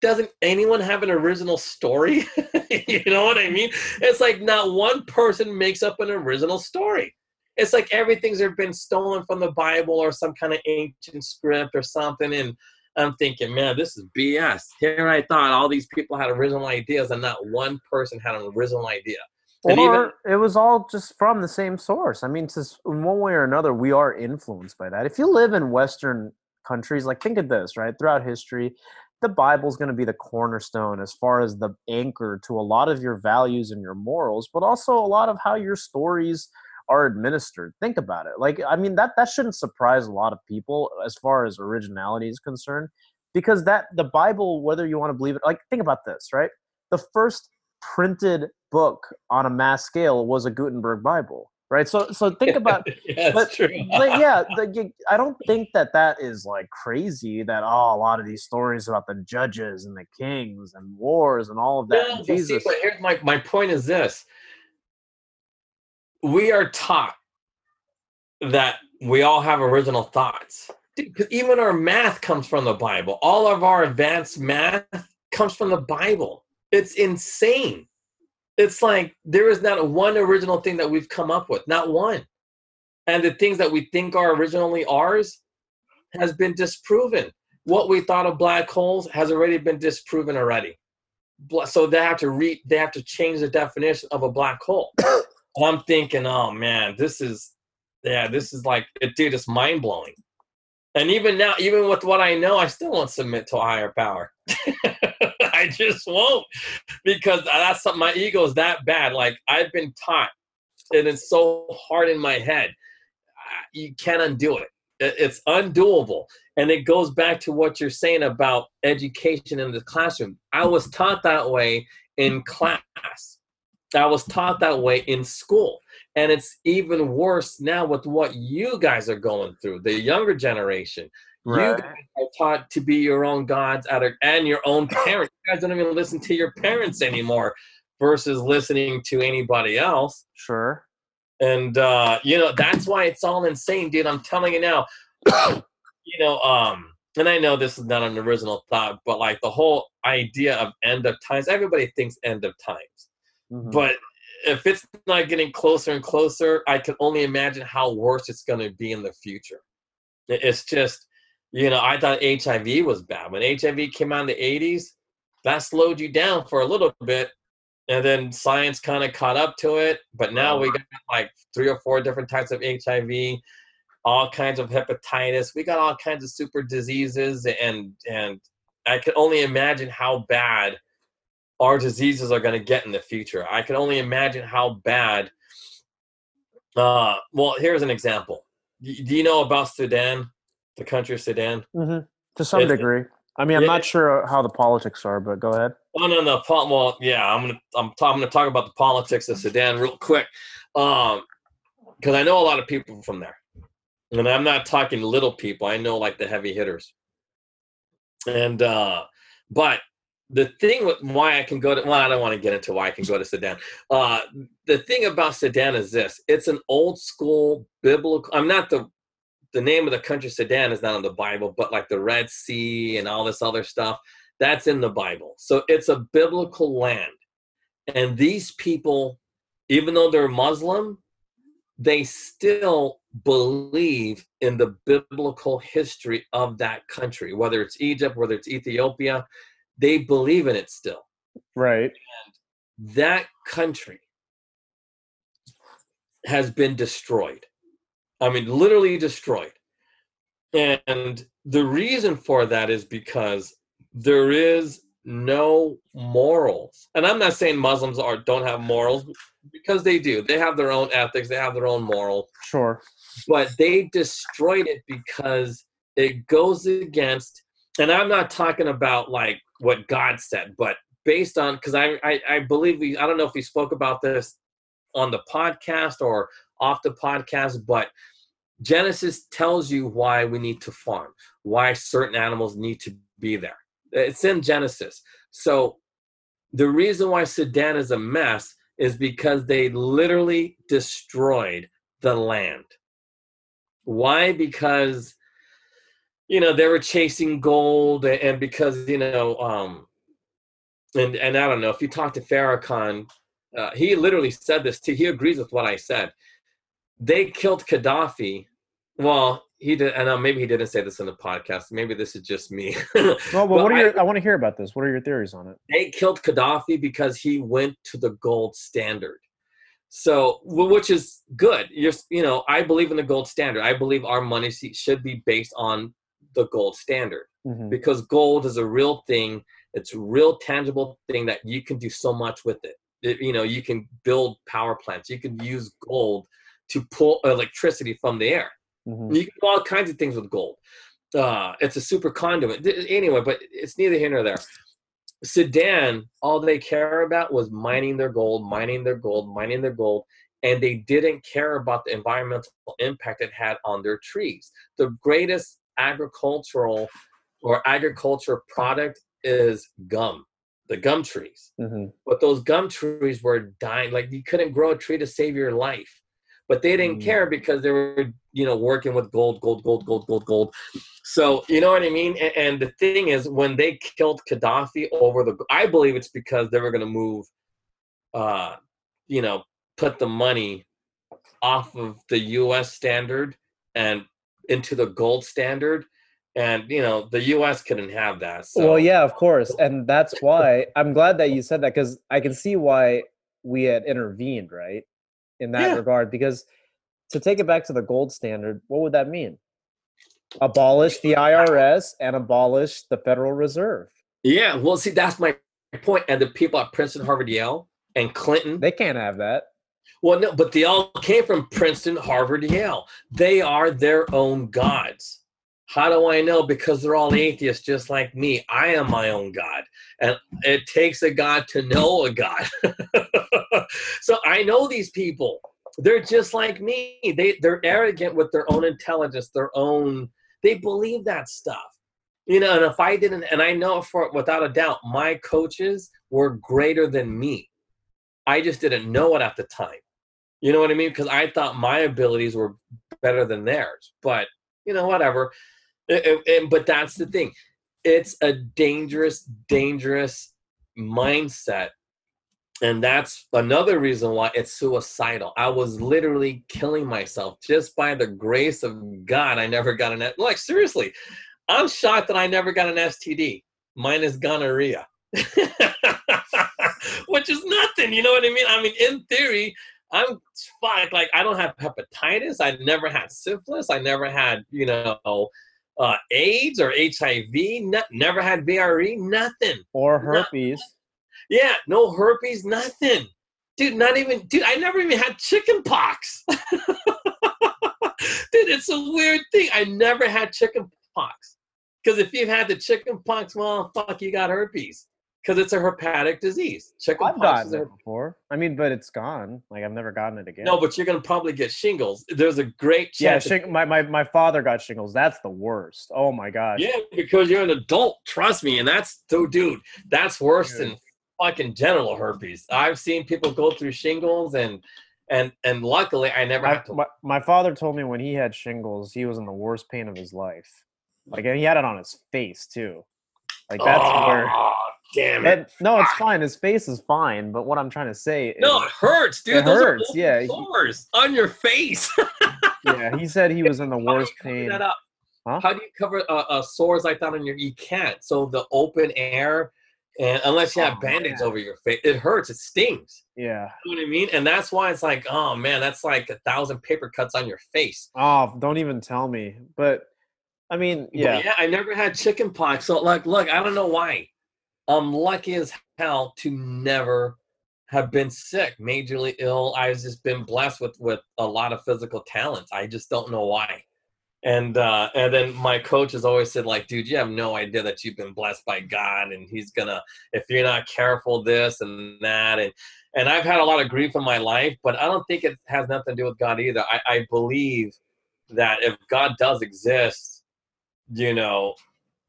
doesn't anyone have an original story? <laughs> you know what I mean? It's like not one person makes up an original story. It's like everything's been stolen from the Bible or some kind of ancient script or something, and I'm thinking, man, this is BS. Here I thought all these people had original ideas, and not one person had an original idea. And or even- it was all just from the same source. I mean, just, in one way or another, we are influenced by that. If you live in Western countries, like think of this, right? Throughout history, the Bible's going to be the cornerstone as far as the anchor to a lot of your values and your morals, but also a lot of how your stories are administered. Think about it. Like, I mean, that that shouldn't surprise a lot of people as far as originality is concerned, because that the Bible, whether you want to believe it, like think about this, right? The first printed book on a mass scale was a Gutenberg Bible, right? So, so think <laughs> about yeah, but- but yeah, <laughs> the, I don't think that that is like crazy. That oh, a lot of these stories about the judges and the kings and wars and all of that. No, but see, but here's my my point is this: we are taught that we all have original thoughts. Because even our math comes from the Bible. All of our advanced math comes from the Bible. It's insane. It's like there is not one original thing that we've come up with, not one. And the things that we think are originally ours has been disproven. What we thought of black holes has already been disproven already. So they have to re they have to change the definition of a black hole. <coughs> I'm thinking, oh man, this is yeah, this is like it, dude, it's mind blowing. And even now, even with what I know, I still won't submit to a higher power. <laughs> I just won't because that's something. My ego is that bad. Like I've been taught, and it's so hard in my head. You can't undo. It- It's undoable, and it goes back to what you're saying about education in the classroom. I was taught that way in class. I was taught that way in school. And it's even worse now with what you guys are going through, the younger generation. Right. You guys are taught to be your own gods out of, and your own <coughs> parents. You guys don't even listen to your parents anymore versus listening to anybody else. sure. And uh, you know, that's why it's all insane, dude. I'm telling you now. <coughs> you know, um, and I know this is not an original thought, but like the whole idea of end of times, everybody thinks end of times Mhm. but if it's not getting closer and closer i can only imagine how worse it's going to be in the future it's just you know i thought hiv was bad when hiv came out in the 80s that slowed you down for a little bit and then science kind of caught up to it but now we got like three or four different types of hiv all kinds of hepatitis we got all kinds of super diseases and and i can only imagine how bad our diseases are going to get in the future. I can only imagine how bad. Uh, well, here's an example. Do you know about Sudan, the country of Sudan? Mhm. To some It's- degree. I mean, I'm Yeah. not sure how the politics are, but go ahead. Oh no, no. Well, yeah, I'm gonna I'm, ta- I'm gonna talk about the politics of Sudan real quick, um, because I know a lot of people from there, and I'm not talking little people. I know like the heavy hitters, and uh, but the thing with why I can go to well, I don't want to get into why I can go to Sudan. Uh, the thing about Sudan is this: it's an old school biblical. I'm not the the name of the country Sudan is not in the Bible, but like the Red Sea and all this other stuff, that's in the Bible. So it's a biblical land. And these people, even though they're Muslim, they still believe in the biblical history of that country, whether it's Egypt, whether it's Ethiopia, they believe in it still. Right. And That country has been destroyed. I mean, literally destroyed. And the reason for that is because there is no morals. And I'm not saying Muslims are don't have morals because they do. They have their own ethics, they have their own moral. Sure. but they destroyed it because it goes against and I'm not talking about like what God said, but based on because I, I I believe we I don't know if we spoke about this on the podcast or off the podcast, but Genesis tells you why we need to farm, why certain animals need to be there. It's in Genesis. So the reason why Sudan is a mess is because they literally destroyed the land. Why? Because you know they were chasing gold, and because you know, um, and and I don't know if you talk to Farrakhan, uh, he literally said this too. He agrees with what I said. They killed Gaddafi. Well, he did, and uh, maybe he didn't say this in the podcast. Maybe this is just me. <laughs> Well, But what are I- your? I want to hear about this. What are your theories on it? they killed Gaddafi because he went to the gold standard. So, which is good. You're, you know, I believe in the gold standard. I believe our money should be based on the gold standard Mhm. because gold is a real thing. It's a real tangible thing that you can do so much with it. It- you know, you can build power plants. You can use gold to pull electricity from the air. Mhm. You can do all kinds of things with gold. Uh, it's a super conduit. Anyway, but it's neither here nor there. Sudan, all they care about was mining their gold, mining their gold, mining their gold, and they didn't care about the environmental impact it had on their trees. The greatest agricultural or agriculture product is gum, the gum trees Mhm. but those gum trees were dying like you couldn't grow a tree to save your life but they didn't Mm. care because they were you know working with gold gold gold gold gold gold. So you know what i mean? And, and the thing is when they killed gaddafi over the i believe it's because they were going to move uh you know put the money off of the us standard and into the gold standard. And you know the us couldn't have that so Well, yeah, of course, and that's <laughs> why I'm glad that you said that because I can see why we had intervened, right, in that Yeah. regard. Because to take it back to the gold standard, what would that mean? Abolish the IRS and abolish the Federal Reserve. Yeah, well, see, that's my point. And the people at Princeton, Harvard, Yale, and Clinton, They can't have that. well, no, but they all came from Princeton, Harvard, Yale. They are their own gods. How do I know? Because they're all atheists, just like me. I am my own God. And it takes a God to know a God. <laughs> so I know these people. They're just like me. They, they're arrogant with their own intelligence, their own, they believe that stuff. You know, and if I didn't, and I know for without a doubt, my coaches were greater than me. I just didn't know it at the time. You know what I mean? Because I thought my abilities were better than theirs. But you know, whatever. It- it- but that's the thing. It's a dangerous, dangerous mindset. And that's another reason why it's suicidal. I was literally killing myself just by the grace of God. I never got an like seriously. I'm shocked that I never got an STD. Mine is gonorrhea. <laughs> Which is nothing, you know what I mean? I mean, in theory, I'm fine. Like, I don't have hepatitis. I never had syphilis. I never had, you know, uh, AIDS or HIV. No, never had VRE. Nothing. Or herpes. Yeah, no herpes. Nothing. Dude, not even. Dude, I never even had chicken pox. <laughs> dude, it's a weird thing. I never had chicken pox Because if you've had the chicken pox, well, fuck, you got herpes. Because it's a hepatic disease. Chicken I've gotten it before. I mean, but it's gone. Like I've never gotten it again. No, but you're gonna probably get shingles. There's a great yeah, chance. shing- my, my my father got shingles. That's the worst. Oh my gosh. yeah, because you're an adult. Trust me, and that's so, dude. That's worse Dude. than fucking genital herpes. I've seen people go through shingles, and and and luckily, I never had to. my, my father told me when he had shingles, he was in the worst pain of his life. Like and he had it on his face too. Like that's where. Ah, damn it! And, no, it's fine. His face is fine. But what I'm trying to say is, no, it hurts, dude. It Those hurts, Are yeah. sores on your face. <laughs> yeah, he said he was in the How do you worst pain. that up? Huh? How do you cover uh, uh, sores like that on your? You can't. So the open air, and unless you have Oh, bandage man. over your face, it hurts. It stings. Yeah. You know what I mean? And that's why it's like, oh man, that's like a thousand paper cuts on your face. Oh, don't even tell me. But I mean, But yeah. yeah, I never had chicken pox. So like, look, I don't know why. I'm lucky as hell to never have been sick, majorly ill. I've just been blessed with with a lot of physical talents. I just don't know why. And uh, and then my coach has always said, like, dude, you have no idea that you've been blessed by God, and He's gonna, if you're not careful, this and that, and and I've had a lot of grief in my life, but I don't think it has nothing to do with God either. I, I believe that if God does exist, you know,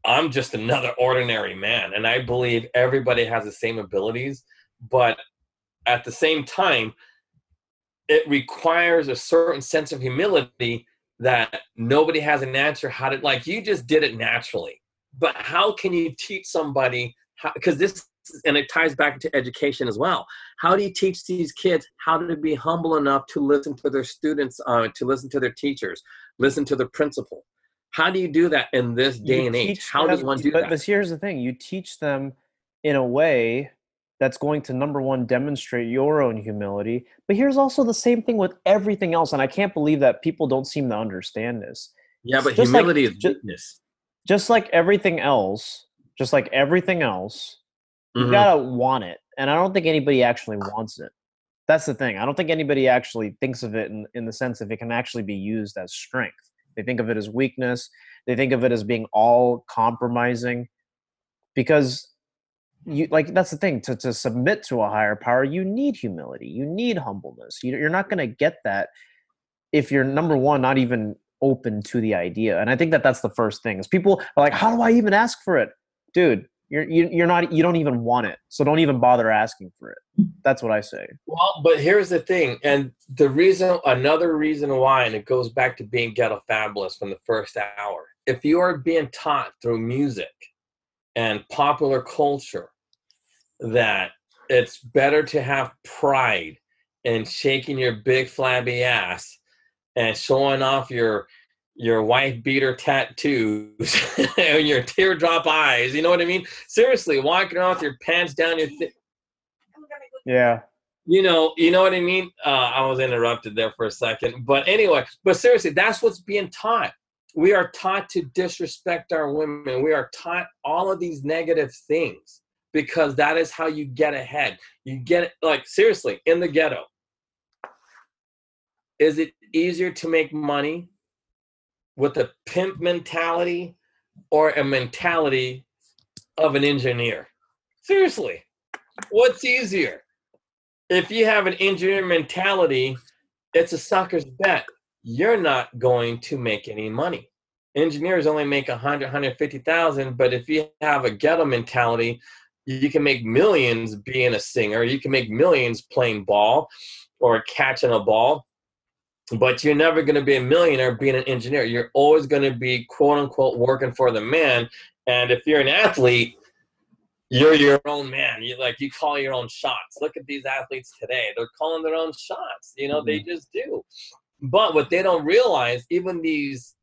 I'm just another ordinary man, and I believe everybody has the same abilities, but at the same time, it requires a certain sense of humility that nobody has an answer how to like you just did it naturally. But how can you teach somebody because this and it ties back to education as well. How do you teach these kids how to be humble enough to listen to their students uh, to listen to their teachers listen to the principal how do you do that in this day You and age how does one do but, that But here's the thing: you teach them in a way that's going to number one demonstrate your own humility. But here's also the same thing with everything else, and I can't believe that people don't seem to understand this. yeah but just like- humility is weakness Just like everything else, just like everything else, you Mhm. gotta want it, and I don't think anybody actually wants it. That's the thing. I don't think anybody actually thinks of it in, in the sense of it can actually be used as strength. They think of it as weakness. They think of it as being all compromising. Because you like that's the thing to, to submit to a higher power you need humility. You need humbleness. You, you're not going to get that if you're number one not even open to the idea. And i think that that's the first thing is people are like how do i even ask for it? Dude you're you, you're not you don't even want it. So don't even bother asking for it. That's what i say. Well, but here's the thing, and the reason, another reason why, and it goes back to being ghetto fabulous from the first hour. If you are being taught through music and popular culture that it's better to have pride in shaking your big flabby ass and showing off your your wife beater tattoos <laughs> and your teardrop eyes, you know what I mean? Seriously, walking around with your pants down your th- yeah you know, you know what I mean. Uh, I was interrupted there for a second, but anyway, but seriously, that's what's being taught. We are taught to disrespect our women. We are taught all of these negative things because that is how you get ahead. You get like seriously in the ghetto. Is it easier to make money with a pimp mentality or a mentality of an engineer? Seriously, what's easier? if you have an engineer mentality, it's a sucker's bet. You're not going to make any money. Engineers only make 100, 150,000, but if you have a ghetto mentality, you can make millions being a singer. You can make millions playing ball or catching a ball, but you're never going to be a millionaire being an engineer. You're always going to be quote unquote working for the man. And if you're an athlete, you're your own man. You like you call your own shots. Look at these athletes today. They're calling their own shots. You know, they mm-hmm. just do. But what they don't realize, even these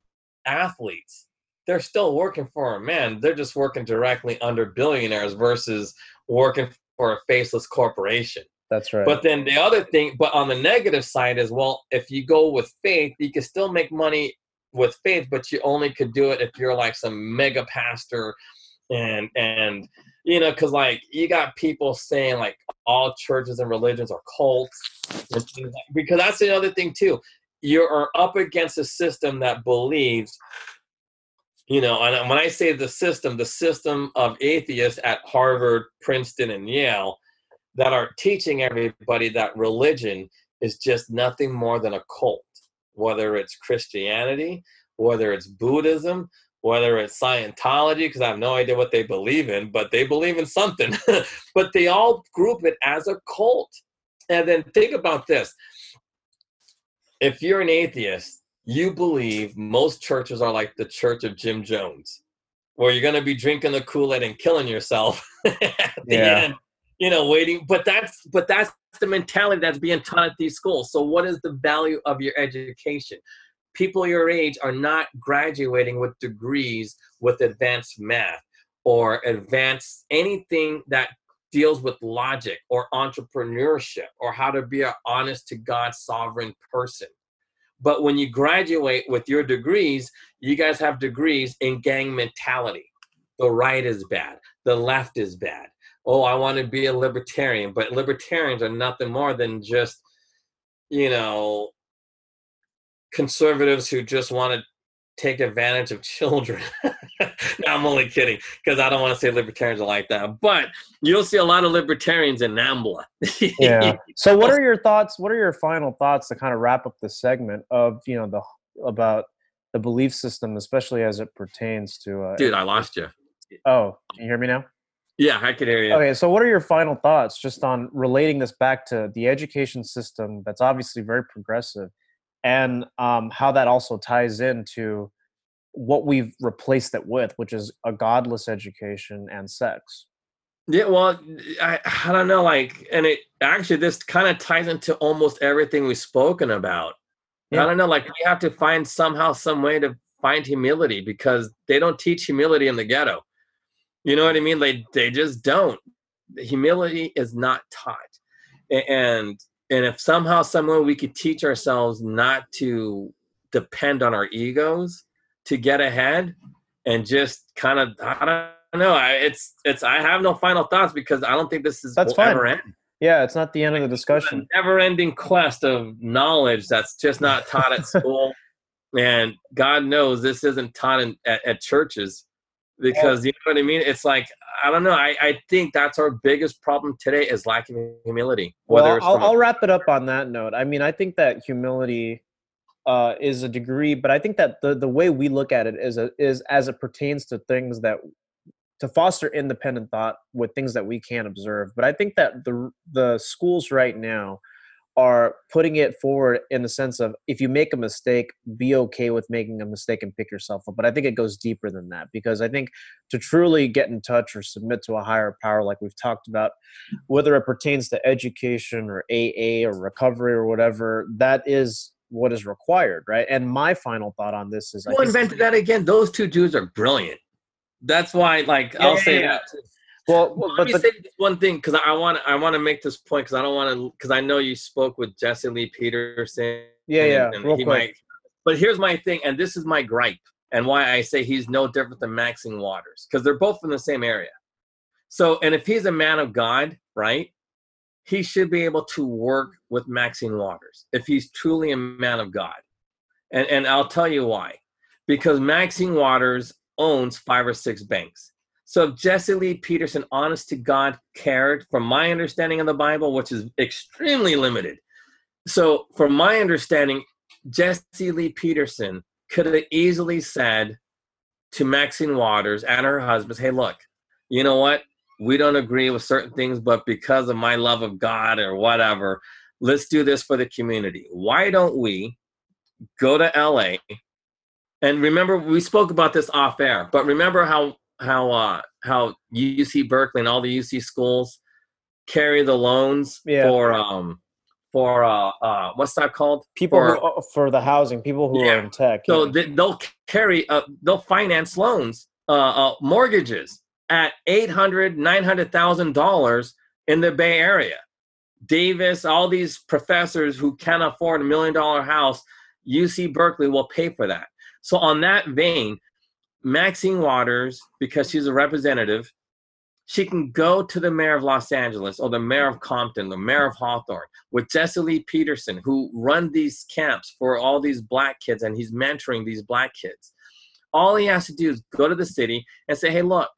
athletes, they're still working for a man. They're just working directly under billionaires versus working for a faceless corporation. That's right But then the other thing, but on the negative side is well, if you go with faith, you can still make money with faith, but you only could do it if you're like some mega pastor and and you know, because like you got people saying like all churches and religions are cults, because that's the other thing too. You are up against a system that believes You know, and when I say the system, the system of atheists at Harvard, Princeton, and Yale that are teaching everybody that religion is just nothing more than a cult, whether it's Christianity, whether it's Buddhism, whether it's Scientology, because I have no idea what they believe in, but they believe in something. <laughs> but they all group it as a cult. And then think about this if you're an atheist, you believe most churches are like the church of Jim Jones, where you're going to be drinking the Kool Aid and killing yourself <laughs> at the Yeah. end, you know, waiting. But that's but that's the mentality that's being taught at these schools. So, what is the value of your education? People your age are not graduating with degrees with advanced math or advanced anything that deals with logic or entrepreneurship or how to be an honest to God sovereign person. But when you graduate with your degrees, you guys have degrees in gang mentality. The right is bad, the left is bad. Oh, I want to be a libertarian, but libertarians are nothing more than just, you know, conservatives who just want to take advantage of children. <laughs> no, I'm only kidding because I don't want to say libertarians are like that. But you'll see a lot of libertarians in NAMBLA. <laughs> yeah. So, what are your thoughts? What are your final thoughts to kind of wrap up the segment of you know the about the belief system, especially as it pertains to? Uh, Dude, I lost you. Oh, can you hear me now? Yeah, I could hear you. Okay, so what are your final thoughts just on relating this back to the education system that's obviously very progressive and um, how that also ties into what we've replaced it with, which is a godless education and sex? Yeah, well, I, I don't know, like, and it actually this kind of ties into almost everything we've spoken about. Yeah. I don't know, like, we have to find somehow some way to find humility because they don't teach humility in the ghetto. You know what I mean? They they just don't. Humility is not taught, and and if somehow, somewhere we could teach ourselves not to depend on our egos to get ahead, and just kind of I don't know. I, it's it's I have no final thoughts because I don't think this is That's fine. ever end. Yeah, it's not the end of the It's discussion. never-ending quest of knowledge that's just not taught at <laughs> school, and God knows this isn't taught in, at, at churches because you know what I mean. It's like I don't know. I, I think that's our biggest problem today is lacking humility. Whether Well, I'll, I'll wrap it up on that note. I mean, I think that humility uh, is a degree, but I think that the the way we look at it is a, is as it pertains to things that to foster independent thought with things that we can't observe. But I think that the the schools right now are putting it forward in the sense of if you make a mistake, be okay with making a mistake and pick yourself up. But I think it goes deeper than that because I think to truly get in touch or submit to a higher power, like we've talked about, whether it pertains to education or AA or recovery or whatever, that is what is required, right? And my final thought on this is, I Who think- invented that again? Those two dudes are brilliant. That's why, like, Yeah, I'll yeah, say yeah. that. Well, Well, but let me the, say this one thing because I want I want to make this point because I don't want to because I know you spoke with Jesse Lee Peterson. yeah, and- yeah, and real he quick. might- but here's my thing, and this is my gripe, and why I say he's no different than Maxine Waters because they're both from the same area. So, and if he's a man of God, right, he should be able to work with Maxine Waters if he's truly a man of God. And and I'll tell you why, because Maxine Waters owns five or six banks. So if Jesse Lee Peterson, honest to God, cared, from my understanding of the Bible, which is extremely limited. So from my understanding, Jesse Lee Peterson could have easily said to Maxine Waters and her husband, hey, look, you know what? We don't agree with certain things, but because of my love of God or whatever, let's do this for the community. Why don't we go to LA? And remember, we spoke about this off air, but remember how how uh, how UC Berkeley and all the UC schools carry the loans Yeah. for um for uh, uh what's that called? people for- who, uh, for the housing, people who Yeah. are in tech. So yeah. they, they'll carry, uh, they'll finance loans, uh, uh, mortgages at eight hundred, nine hundred thousand dollars in the Bay Area. Davis, all these professors who can't afford a million dollar house, UC Berkeley will pay for that. So on that vein, Maxine Waters, because she's a representative, she can go to the mayor of Los Angeles or the mayor of Compton, the mayor of Hawthorne, with Jesse Lee Peterson, who run these camps for all these black kids, and he's mentoring these black kids. All he has to do is go to the city and say, hey, look,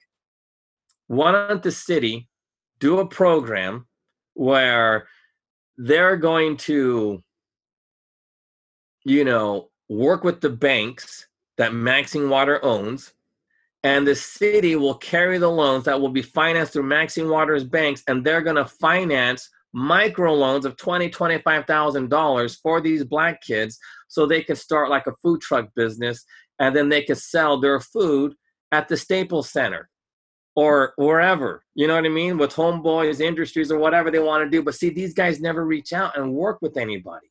why don't the city do a program where they're going to, you know, work with the banks that Maxine Water owns, and the city will carry the loans that will be financed through Maxine Water's banks, and they're going to finance micro loans of twenty, twenty-five thousand dollars for these black kids, so they can start like a food truck business, and then they can sell their food at the Staples Center or wherever. You know what I mean? With homeboys, industries, or whatever they want to do. But see, these guys never reach out and work with anybody.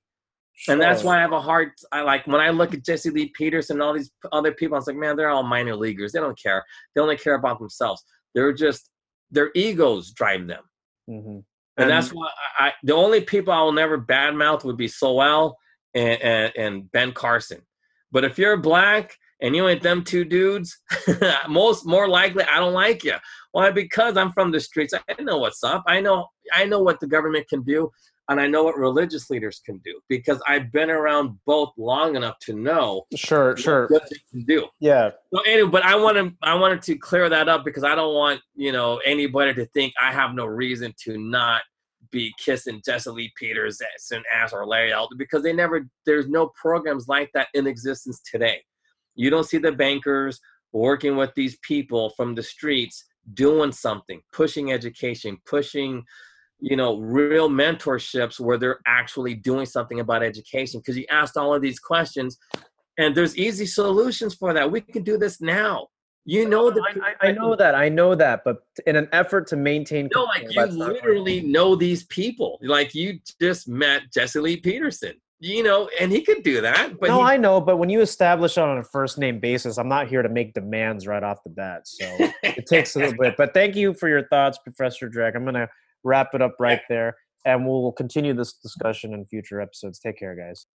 Sure. And that's why I have a hard. I like when I look at Jesse Lee Peterson and all these other people. I was like, man, they're all minor leaguers. They don't care. They only care about themselves. They're just their egos drive them. Mm-hmm. And, and, that's why I, I, the only people I will never badmouth would be Sowell and, and, and Ben Carson. But if you're black and you ain't them two dudes, <laughs> most more likely I don't like you. Why? Because I'm from the streets. I know what's up. I know I know what the government can do and I know what religious leaders can do because I've been around both long enough to know. Sure, sure. What they can do. Yeah. So anyway, but I want to I wanted to clear that up because I don't want you know anybody to think I have no reason to not be kissing Jesse Lee Peters and ass or Larry Elder because they never there's no programs like that in existence today. You don't see the bankers working with these people from the streets doing something, pushing education, pushing you know real mentorships where they're actually doing something about education because you asked all of these questions and there's easy solutions for that. We can do this now. You know that I, I, know that i know that but in an effort to maintain no like you literally know these people. Like you just met jesse lee peterson you know and he could do that but no he, i know but when you establish on a first name basis i'm not here to make demands right off the bat so <laughs> it takes a little bit but thank you for your thoughts professor drake. I'm gonna wrap it up right there. And we'll continue this discussion in future episodes. Take care, guys.